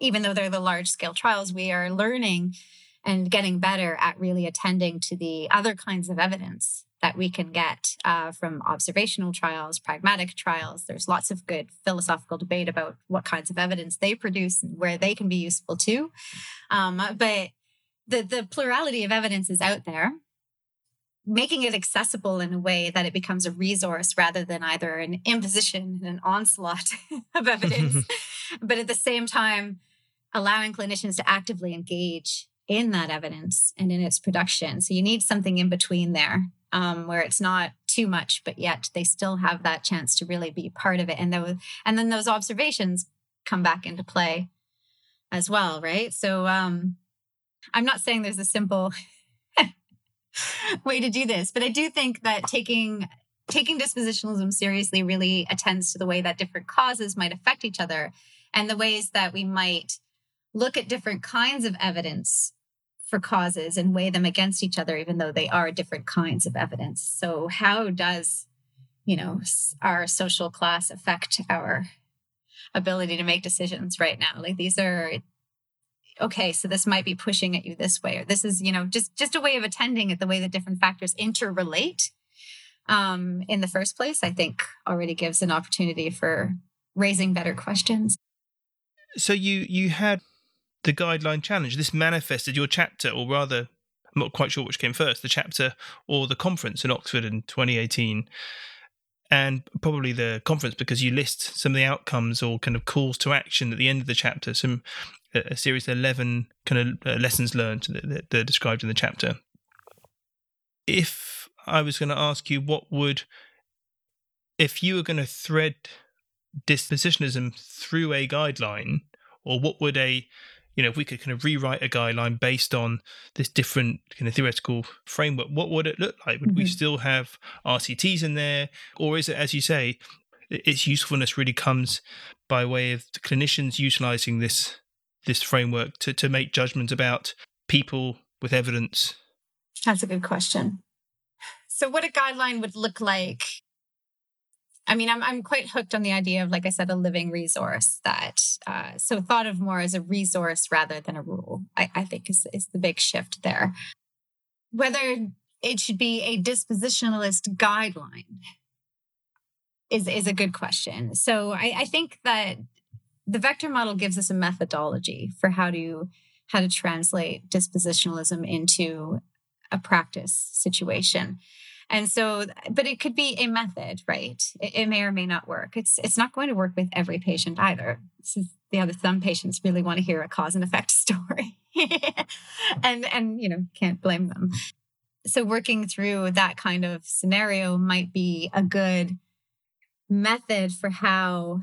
even though they're the large scale trials, we are learning and getting better at really attending to the other kinds of evidence that we can get uh, from observational trials, pragmatic trials. There's lots of good philosophical debate about what kinds of evidence they produce and where they can be useful too. Um, but the, the plurality of evidence is out there. Making it accessible in a way that it becomes a resource rather than either an imposition and an onslaught <laughs> of evidence, <laughs> but at the same time, allowing clinicians to actively engage in that evidence and in its production. So you need something in between there um, where it's not too much, but yet they still have that chance to really be part of it. And those, and then those observations come back into play as well, right? So um, I'm not saying there's a simple <laughs> way to do this, but I do think that taking taking dispositionalism seriously really attends to the way that different causes might affect each other and the ways that we might look at different kinds of evidence for causes and weigh them against each other, even though they are different kinds of evidence. So, how does, you know, our social class affect our ability to make decisions right now? Like these are okay so this might be pushing at you this way or this is you know just just a way of attending at the way that different factors interrelate um, in the first place i think already gives an opportunity for raising better questions so you you had the guideline challenge. This manifested your chapter, or rather, I'm not quite sure which came first, the chapter or the conference in Oxford in 2018. And probably the conference because you list some of the outcomes or kind of calls to action at the end of the chapter, some a series of 11 kind of uh, lessons learned that, that are described in the chapter. If I was going to ask you what would, if you were going to thread dispositionism through a guideline, or what would a you know, if we could kind of rewrite a guideline based on this different kind of theoretical framework, what would it look like? Would mm-hmm. we still have RCTs in there? Or is it, as you say, its usefulness really comes by way of the clinicians utilizing this this framework to, to make judgments about people with evidence? That's a good question. So, what a guideline would look like I mean, I'm I'm quite hooked on the idea of, like I said, a living resource that uh, so thought of more as a resource rather than a rule. I, I think is is the big shift there. Whether it should be a dispositionalist guideline is is a good question. So I, I think that the vector model gives us a methodology for how to how to translate dispositionalism into a practice situation. And so, but it could be a method, right? It, it, may or may not work. It's it's not going to work with every patient either. This is the other some patients really want to hear a cause and effect <laughs> story. and and you know, can't blame them. So working through that kind of scenario might be a good method for how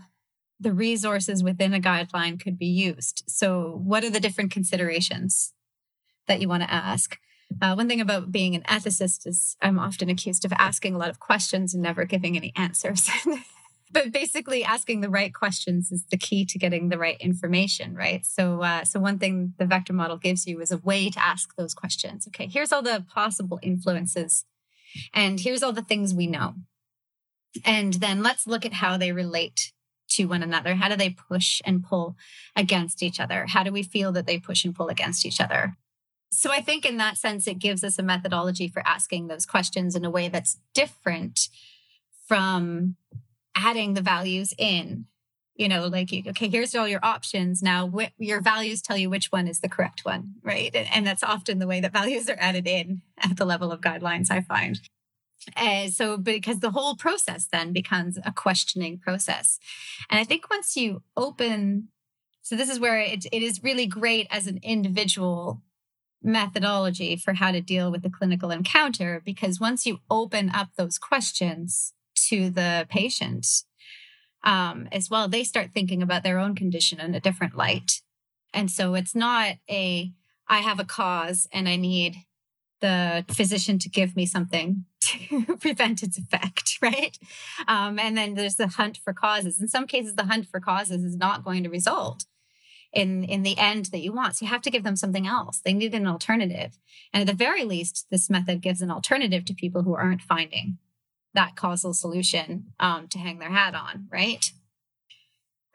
the resources within a guideline could be used. So what are the different considerations that you want to ask? Uh, one thing about being an ethicist is I'm often accused of asking a lot of questions and never giving any answers. <laughs> but basically, asking the right questions is the key to getting the right information, right? So, uh, so one thing the vector model gives you is a way to ask those questions. Okay, here's all the possible influences, and here's all the things we know, and then let's look at how they relate to one another. How do they push and pull against each other? How do we feel that they push and pull against each other? So I think in that sense, it gives us a methodology for asking those questions in a way that's different from adding the values in. You know, like, okay, here's all your options. Now, wh- your values tell you which one is the correct one, right? And, and that's often the way that values are added in at the level of guidelines, I find. So, because the whole process then becomes a questioning process. And I think once you open, so this is where it, it is really great as an individual methodology for how to deal with the clinical encounter because once you open up those questions to the patient um, as well, they start thinking about their own condition in a different light. And so it's not a, I have a cause and I need the physician to give me something to <laughs> prevent its effect, <laughs> right? Um, and then there's the hunt for causes. In some cases, the hunt for causes is not going to result in in the end that you want. So you have to give them something else. They need an alternative. And at the very least, this method gives an alternative to people who aren't finding that causal solution um, to hang their hat on, right?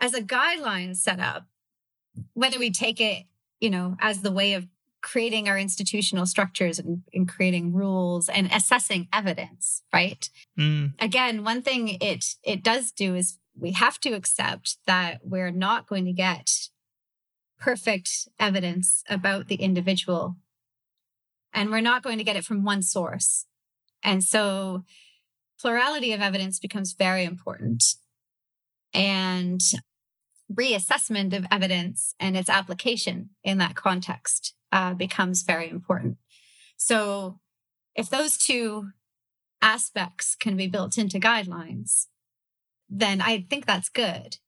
As a guideline set up, whether we take it, you know, as the way of creating our institutional structures and, and creating rules and assessing evidence, right? Mm. Again, one thing it it does do is we have to accept that we're not going to get perfect evidence about the individual. And we're not going to get it from one source. And so plurality of evidence becomes very important. And reassessment of evidence and its application in that context uh, becomes very important. So, if those two aspects can be built into guidelines, then I think that's good.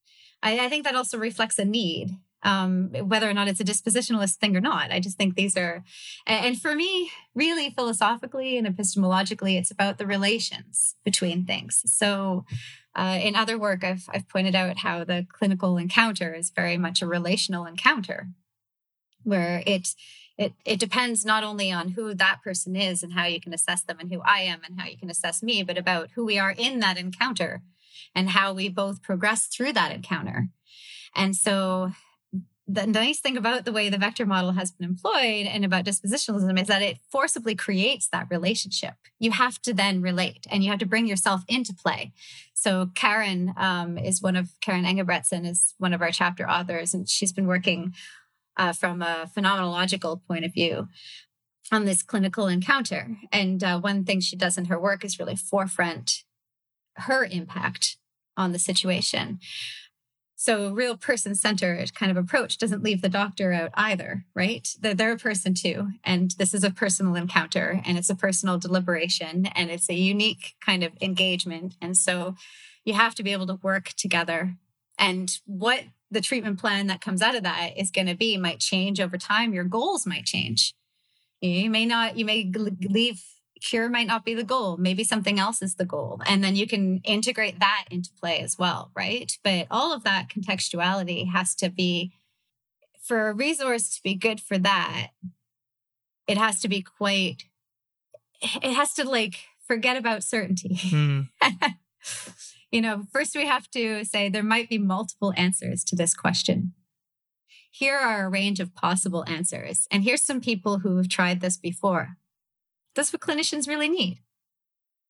I, I think that also reflects a need um, whether or not it's a dispositionalist thing or not. I just think these are, and for me, really philosophically and epistemologically, it's about the relations between things. So, uh, in other work, I've I've pointed out how the clinical encounter is very much a relational encounter, where it it it depends not only on who that person is and how you can assess them and who I am and how you can assess me, but about who we are in that encounter and how we both progress through that encounter. And so the nice thing about the way the vector model has been employed and about dispositionalism is that it forcibly creates that relationship. You have to then relate and you have to bring yourself into play. So Karen um, is one of Karen Engebretsen is one of our chapter authors, and she's been working uh, from a phenomenological point of view on this clinical encounter. And uh, one thing she does in her work is really forefront her impact on the situation. So a real person centered kind of approach doesn't leave the doctor out either, right? They're, they're a person too. And this is a personal encounter and it's a personal deliberation and it's a unique kind of engagement. And so you have to be able to work together. And what the treatment plan that comes out of that is going to be might change over time. Your goals might change. You may not, you may leave cure might not be the goal. Maybe something else is the goal. And then you can integrate that into play as well, right? But all of that contextuality has to be for a resource to be good for that, it has to be quite, it has to like forget about certainty. Mm. <laughs> you know, first we have to say there might be multiple answers to this question. Here are a range of possible answers. And here's some people who have tried this before that's what clinicians really need.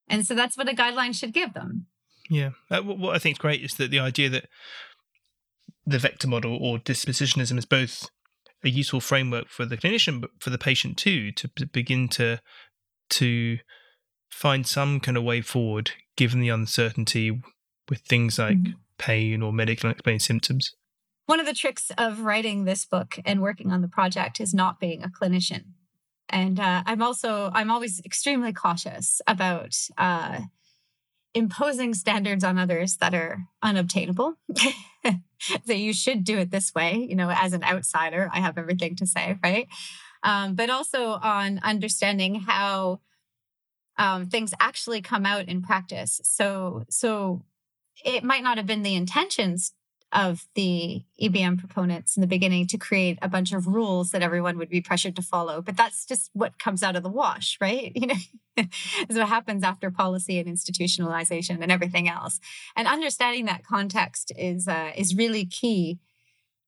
And so that's what a guideline should give them. Yeah. Uh, what I think is great is that the idea that the vector model or dispositionism is both a useful framework for the clinician, but for the patient too, to begin to to find some kind of way forward given the uncertainty with things like mm-hmm. pain or medical unexplained symptoms? One of the tricks of writing this book and working on the project is not being a clinician. And uh, I'm also, I'm always extremely cautious about uh, imposing standards on others that are unobtainable. <laughs> so you should do it this way. You know, as an outsider, I have everything to say, right? Um, but also on understanding how um, things actually come out in practice. So, so it might not have been the intentions of the EBM proponents in the beginning to create a bunch of rules that everyone would be pressured to follow. But that's just what comes out of the wash, right? <laughs> You know, is what happens after policy and institutionalization and everything else. And understanding that context is uh, is really key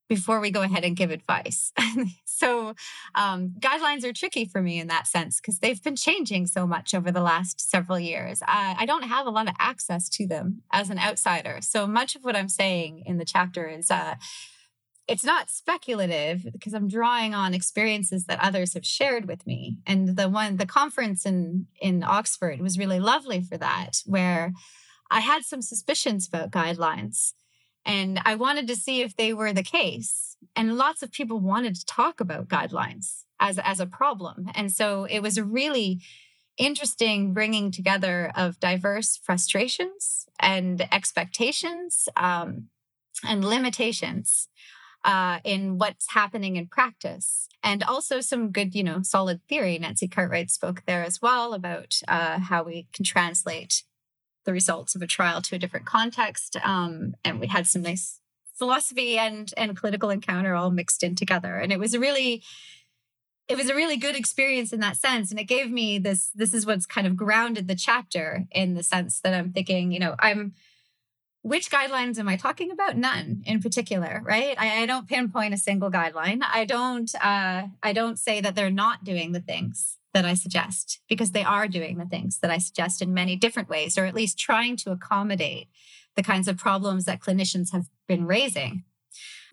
before we go ahead and give advice. <laughs> so, um, guidelines are tricky for me in that sense because they've been changing so much over the last several years. I, I, don't have a lot of access to them as an outsider. So, much of what I'm saying in the chapter is. Uh, it's not speculative because I'm drawing on experiences that others have shared with me. And the one, the conference in in Oxford was really lovely for that, where I had some suspicions about guidelines and I wanted to see if they were the case. And lots of people wanted to talk about guidelines as, as a problem. And so it was a really interesting bringing together of diverse frustrations and expectations um, and limitations uh, in what's happening in practice and also some good you know solid theory nancy cartwright spoke there as well about uh, how we can translate the results of a trial to a different context. Um, and we had some nice philosophy and and political encounter all mixed in together. And it was a really it was a really good experience in that sense. And it gave me this, this is what's kind of grounded the chapter in the sense that I'm thinking, you know, I'm which guidelines am I talking about? None in particular, right? I, I don't pinpoint a single guideline. I don't uh, I don't say that they're not doing the things that I suggest because they are doing the things that I suggest in many different ways, or at least trying to accommodate the kinds of problems that clinicians have been raising.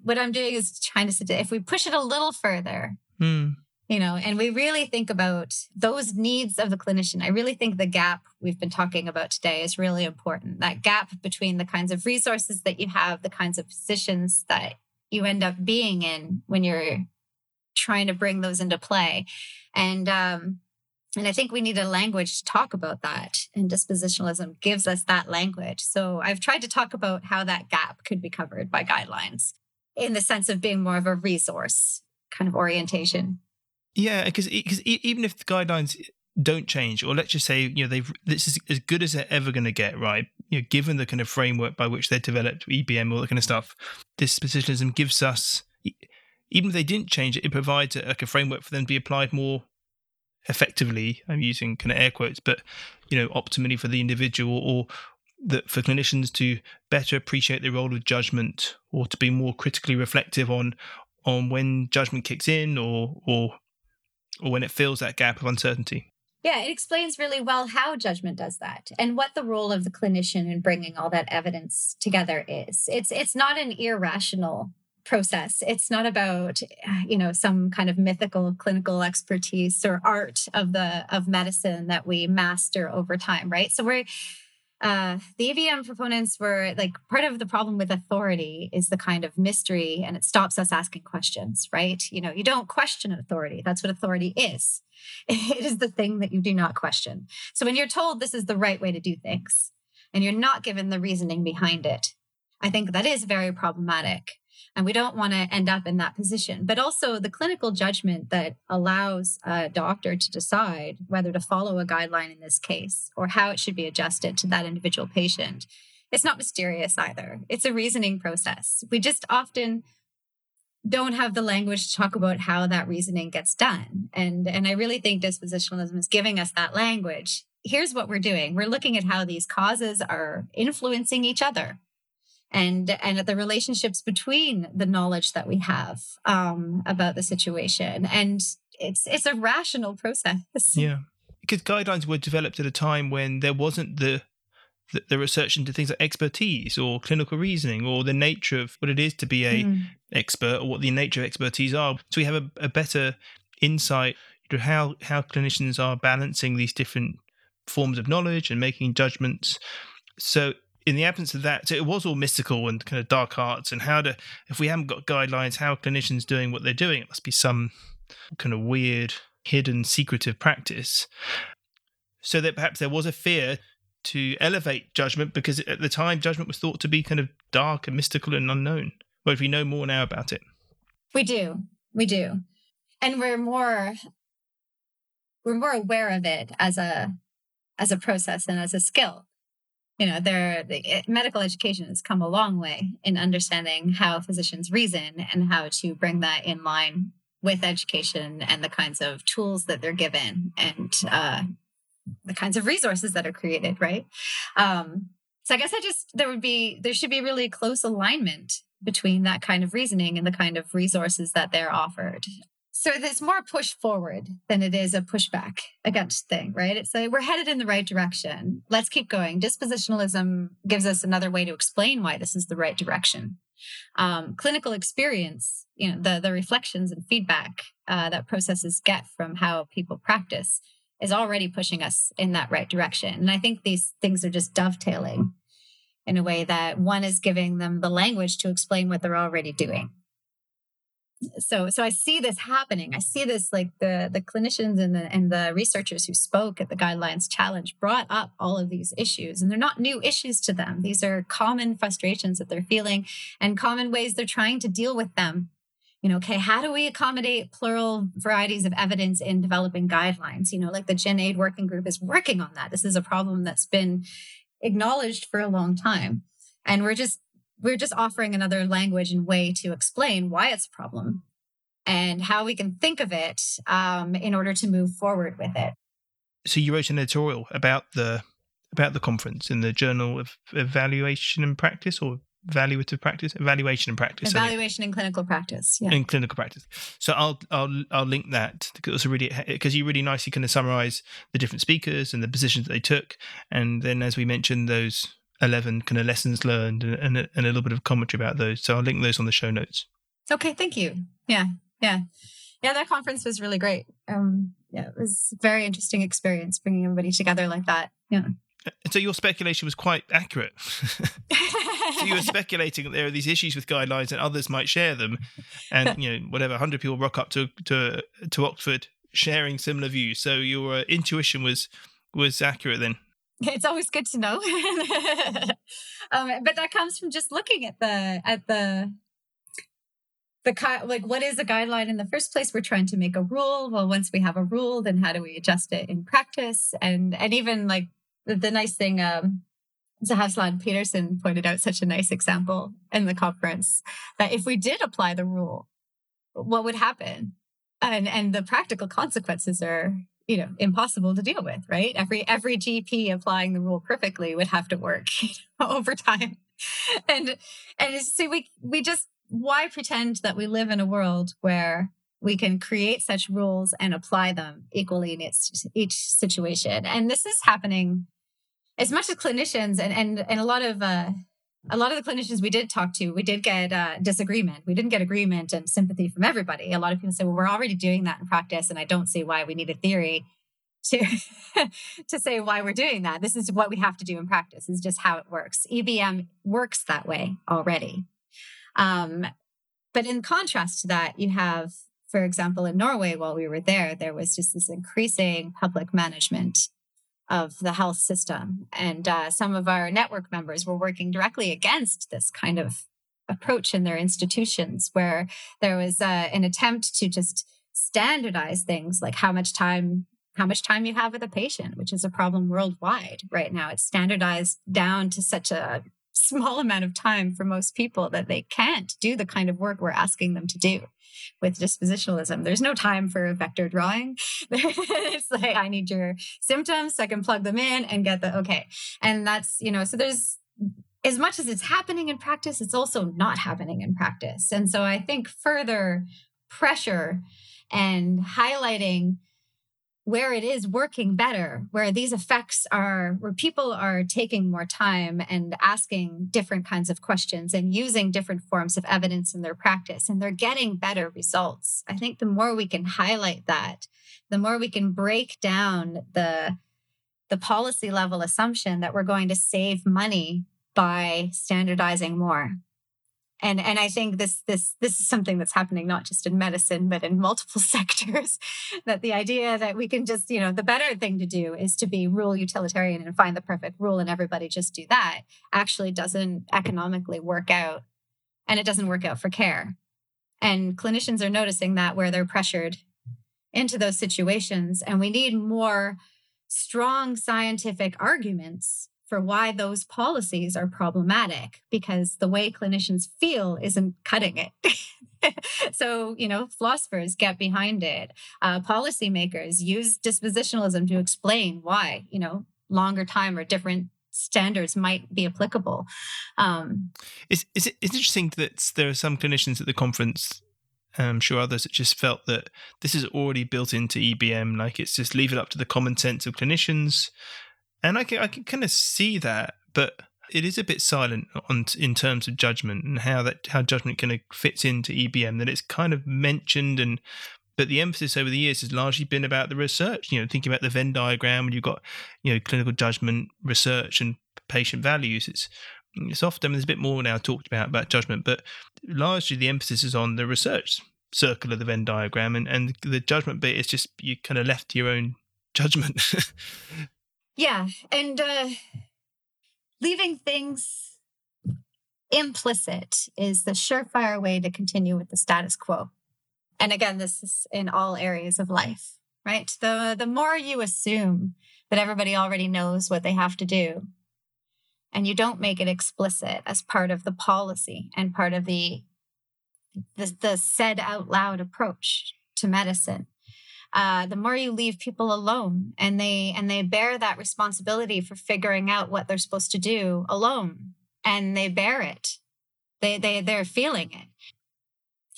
What I'm doing is trying to suggest if we push it a little further, mm. you know, and we really think about those needs of the clinician, I really think the gap we've been talking about today is really important. That gap between the kinds of resources that you have, the kinds of positions that you end up being in when you're trying to bring those into play. And um, and I think we need a language to talk about that. And dispositionalism gives us that language. So I've tried to talk about how that gap could be covered by guidelines in the sense of being more of a resource kind of orientation. Yeah, because because even if the guidelines don't change, or let's just say you know they've this is as good as they're ever going to get, right? You know, given the kind of framework by which they developed EBM, all that kind of stuff, dispositionalism gives us even if they didn't change it, it provides a, like a framework for them to be applied more effectively. I'm using kind of air quotes, but you know, optimally for the individual, or that for clinicians to better appreciate the role of judgment, or to be more critically reflective on on when judgment kicks in, or or or when it fills that gap of uncertainty. Yeah, it explains really well how judgment does that and what the role of the clinician in bringing all that evidence together is. It's it's not an irrational process. It's not about you know some kind of mythical clinical expertise or art of the of medicine that we master over time, right? So we're uh, the EBM proponents were like part of the problem with authority is the kind of mystery and it stops us asking questions, right? You know, you don't question authority. That's what authority is. <laughs> It is the thing that you do not question. So when you're told this is the right way to do things and you're not given the reasoning behind it, I think that is very problematic. And we don't want to end up in that position. But also the clinical judgment that allows a doctor to decide whether to follow a guideline in this case or how it should be adjusted to that individual patient. It's not mysterious either. It's a reasoning process. We just often don't have the language to talk about how that reasoning gets done. And, and I really think dispositionalism is giving us that language. Here's what we're doing. We're looking at how these causes are influencing each other and and the relationships between the knowledge that we have um, about the situation and it's it's a rational process yeah because guidelines were developed at a time when there wasn't the the, the research into things like expertise or clinical reasoning or the nature of what it is to be a mm. expert or what the nature of expertise are so we have a, a better insight into how how clinicians are balancing these different forms of knowledge and making judgments. So in the absence of that, so it was all mystical and kind of dark arts. And how to, if we haven't got guidelines, how are clinicians doing what they're doing? It must be some kind of weird, hidden, secretive practice. So that perhaps there was a fear to elevate judgment because at the time judgment was thought to be kind of dark and mystical and unknown. But we know more now about it. We do. We do. And we're more we're more aware of it as a as a process and as a skill you know there the, medical education has come a long way in understanding how physicians reason and how to bring that in line with education and the kinds of tools that they're given and uh, the kinds of resources that are created right? Um, so i guess i just there would be there should be really close alignment between that kind of reasoning and the kind of resources that they're offered so there's more push forward than it is a pushback against thing, right? It's like we're headed in the right direction. Let's keep going. Dispositionalism gives us another way to explain why this is the right direction. Um, clinical experience, you know, the the reflections and feedback uh, that processes get from how people practice is already pushing us in that right direction. And I think these things are just dovetailing in a way that one is giving them the language to explain what they're already doing so so i see this happening. I see this like the the clinicians and the and the researchers who spoke at the guidelines challenge brought up all of these issues and they're not new issues to them. These are common frustrations that they're feeling and common ways they're trying to deal with them. You know okay how do we accommodate plural varieties of evidence in developing guidelines? You know like the GRADE working group is working on that. This is a problem that's been acknowledged for a long time and we're just we're just offering another language and way to explain why it's a problem and how we can think of it um, in order to move forward with it. So you wrote an editorial about the about the conference in the Journal of Evaluation and Practice or Evaluative Practice, Evaluation and Practice, Evaluation and Clinical Practice, yeah, in clinical practice. So I'll I'll I'll link that because really because you really nicely kind of summarize the different speakers and the positions that they took, and then as we mentioned those 11 kind of lessons learned and, and, and a little bit of commentary about those. So I'll link those on the show notes. Okay, thank you. Yeah, yeah. Yeah, that conference was really great. Um, yeah, it was a very interesting experience bringing everybody together like that. Yeah. So your speculation was quite accurate. <laughs> <laughs> so you were speculating that there are these issues with guidelines and others might share them, and you know whatever, hundred people rock up to to to Oxford sharing similar views. So your uh, intuition was was accurate then. It's always good to know. <laughs> Um, but that comes from just looking at the at the the like what is a guideline in the first place? We're trying to make a rule. Well once we have a rule then how do we adjust it in practice? And and even like the, the nice thing um Zahaslan Peterson pointed out such a nice example in the conference that if we did apply the rule, what would happen? And and the practical consequences are you know impossible to deal with right? Every every gp applying the rule perfectly would have to work <laughs> over time. And and so we we just why pretend that we live in a world where we can create such rules and apply them equally in each, each situation? And this is happening as much as clinicians and and and a lot of uh a lot of the clinicians we did talk to, we did get uh, disagreement. We didn't get agreement and sympathy from everybody. A lot of people say, well, we're already doing that in practice, and I don't see why we need a theory to <laughs> to say why we're doing that. This is what we have to do in practice. Is just how it works. EBM works that way already. Um, but in contrast to that, you have, for example, in Norway, while we were there, there was just this increasing public management of the health system. And uh, some of our network members were working directly against this kind of approach in their institutions, where there was uh, an attempt to just standardize things like how much time how much time you have with a patient which is a problem worldwide right now it's standardized down to such a small amount of time for most people that they can't do the kind of work we're asking them to do with dispositionalism. There's no time for vector drawing. <laughs> it's like, I need your symptoms so I can plug them in and get the okay. And that's, you know, so there's as much as it's happening in practice, it's also not happening in practice. And so I think further pressure and highlighting where it is working better, where these effects are, where people are taking more time and asking different kinds of questions and using different forms of evidence in their practice, and they're getting better results. I think the more we can highlight that, the more we can break down the the policy level assumption that we're going to save money by standardizing more and and i think this this this is something that's happening not just in medicine but in multiple <laughs> sectors that the idea that we can just you know the better thing to do is to be rule utilitarian and find the perfect rule and everybody just do that actually doesn't economically work out. And it doesn't work out for care. And clinicians are noticing that where they're pressured into those situations. And we need more strong scientific arguments for why those policies are problematic because the way clinicians feel isn't cutting it. <laughs> so, you know, philosophers get behind it. Uh, policymakers use dispositionalism to explain why, you know, longer time or different standards might be applicable. Um, is, is it, it's interesting that there are some clinicians at the conference I'm sure others that just felt that this is already built into EBM, like it's just leave it up to the common sense of clinicians and I can I can kind of see that, but it is a bit silent on in terms of judgment and how that how judgment kind of fits into EBM. That it's kind of mentioned and but the emphasis over the years has largely been about the research. You know, thinking about the Venn diagram when you've got you know clinical judgment, research, and patient values. It's it's often there's a bit more now talked about about judgment, but largely the emphasis is on the research circle of the Venn diagram, and and the judgment bit is just you kind of left to your own judgment. <laughs> Yeah. And uh, leaving things implicit is the surefire way to continue with the status quo. And again, this is in all areas of life, right? The, the more you assume that everybody already knows what they have to do, and you don't make it explicit as part of the policy and part of the, the, the said out loud approach to medicine, uh, the more you leave people alone and they and they bear that responsibility for figuring out what they're supposed to do alone and they bear it they they they're feeling it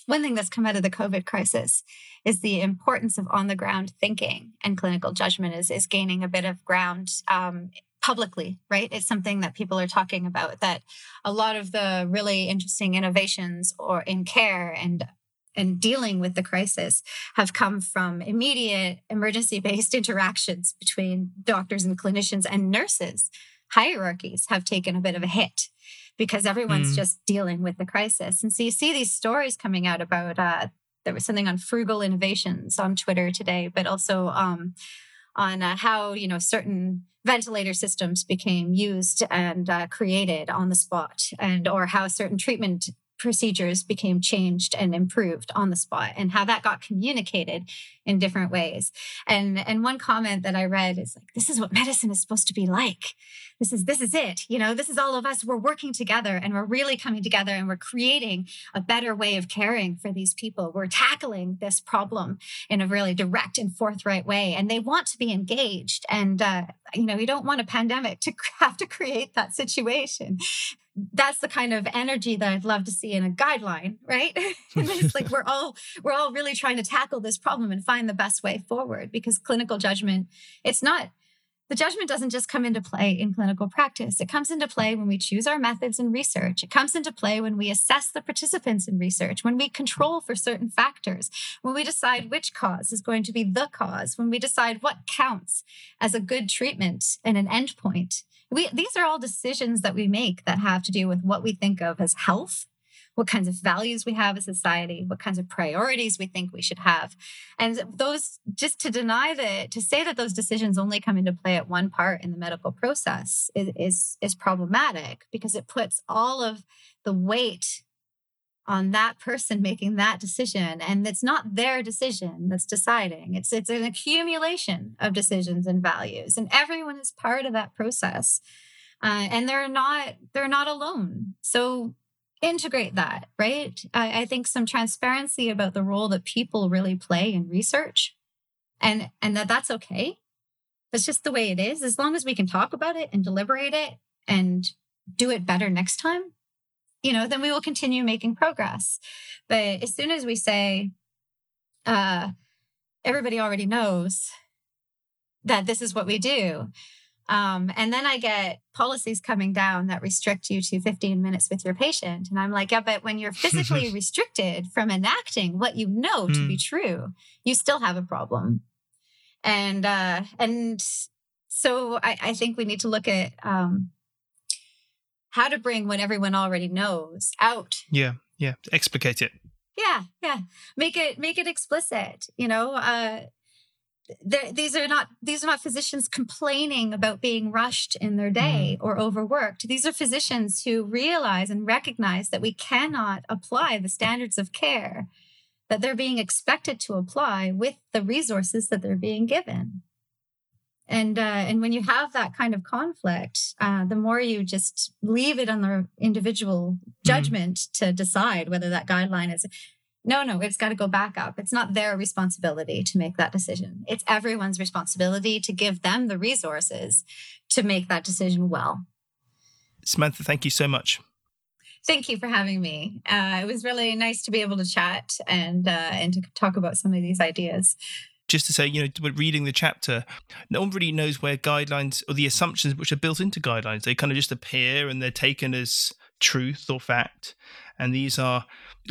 one thing that's come out of the covid crisis is the importance of on the ground thinking and clinical judgment is is gaining a bit of ground um, publicly, right? It's something that people are talking about that a lot of the really interesting innovations or in care and and dealing with the crisis have come from immediate emergency based <laughs> interactions between doctors and clinicians and nurses. Hierarchies have taken a bit of a hit because everyone's mm. just dealing with the crisis. And so you see these stories coming out about uh, there was something on frugal innovations on Twitter today, but also um, on uh, how you know certain ventilator systems became used and uh, created on the spot and or how certain treatment procedures became changed and improved on the spot and how that got communicated in different ways. And and one comment that i read is like this is what medicine is supposed to be like. This is this is it. You know this is all of us. We're working together and we're really coming together and we're creating a better way of caring for these people. We're tackling this problem in a really direct and forthright way. And they want to be engaged. And uh, you know you don't want a pandemic to <laughs> have to create that situation. That's the kind of energy that I'd love to see in a guideline, right? <laughs> it's like we're all we're all really trying to tackle this problem and find the best way forward because clinical judgment, it's not the judgment doesn't just come into play in clinical practice. It comes into play when we choose our methods in research. It comes into play when we assess the participants in research, when we control for certain factors, when we decide which cause is going to be the cause, when we decide what counts as a good treatment and an endpoint we, these are all decisions that we make that have to do with what we think of as health what kinds of values we have as a society, what kinds of priorities we think we should have. And those, just to deny that, to say that those decisions only come into play at one part in the medical process is, is, is problematic because it puts all of the weight on that person making that decision. And it's not their decision that's deciding. It's it's an accumulation of decisions and values. And everyone is part of that process. Uh, and they're not they're not alone. So integrate that right I, I think some transparency about the role that people really play in research and and that that's okay that's just the way it is as long as we can talk about it and deliberate it and do it better next time you know, then we will continue making progress. But as soon as we say, uh, everybody already knows that this is what we do. Um, and then I get policies coming down that restrict you to 15 minutes with your patient. And I'm like, yeah, but when you're physically <laughs> restricted from enacting what you know to be hmm. true, you still have a problem. And uh, and so I, I, think we need to look at um, how to bring what everyone already knows out. Yeah, yeah, explicate it. Yeah, yeah, make it make it explicit. You know, uh, these are not these are not physicians complaining about being rushed in their day mm. or overworked these are physicians who realize and recognize that we cannot apply the standards of care that they're being expected to apply with the resources that they're being given and uh, and when you have that kind of conflict uh, the more you just leave it on the individual mm. judgment mm. to decide whether that guideline is no, no, it's got to go back up. It's not their responsibility to make that decision. It's everyone's responsibility to give them the resources to make that decision well. Samantha, thank you so much. Thank you for having me. Uh, it was really nice to be able to chat and uh, and to talk about some of these ideas. Just to say, you know, reading the chapter, no one really knows where guidelines or the assumptions which are built into guidelines. They kind of just appear and they're taken as truth or fact. And these are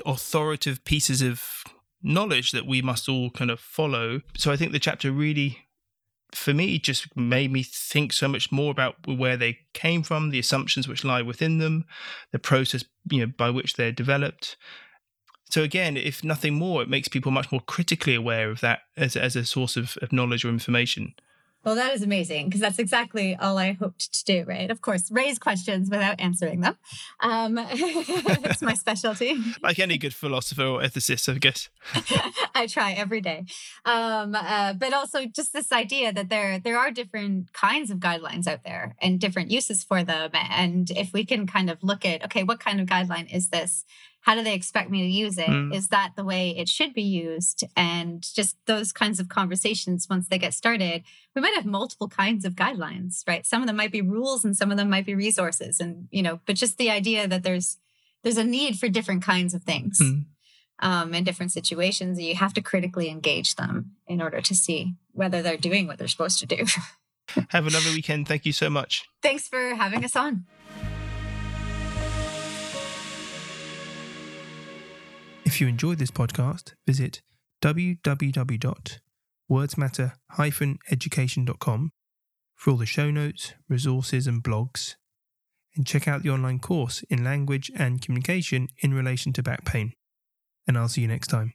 authoritative pieces of knowledge that we must all kind of follow. So I think the chapter really, for me, just made me think so much more about where they came from, the assumptions which lie within them, the process you know by which they're developed. So again, if nothing more, it makes people much more critically aware of that as, as a source of, of knowledge or information. Well, that is amazing because that's exactly all I hoped to do, right? Of course, raise questions without answering them. Um, <laughs> it's my specialty. like any good philosopher or ethicist, I guess. <laughs> I try every day. Um, uh, but also just this idea that there there are different kinds of guidelines out there and different uses for them. And if we can kind of look at, okay, what kind of guideline is this? How do they expect me to use it? Mm. Is that the way it should be used? And just those kinds of conversations, once they get started, we might have multiple kinds of guidelines, right? Some of them might be rules and some of them might be resources. And, you know, but just the idea that there's, there's a need for different kinds of things mm. um, in different situations. You have to critically engage them in order to see whether they're doing what they're supposed to do. <laughs> have a lovely weekend. Thank you so much. Thanks for having us on. If you enjoyed this podcast, visit www.wordsmatter-education.com for all the show notes, resources, and blogs, and check out the online course in language and communication in relation to back pain. And I'll see you next time.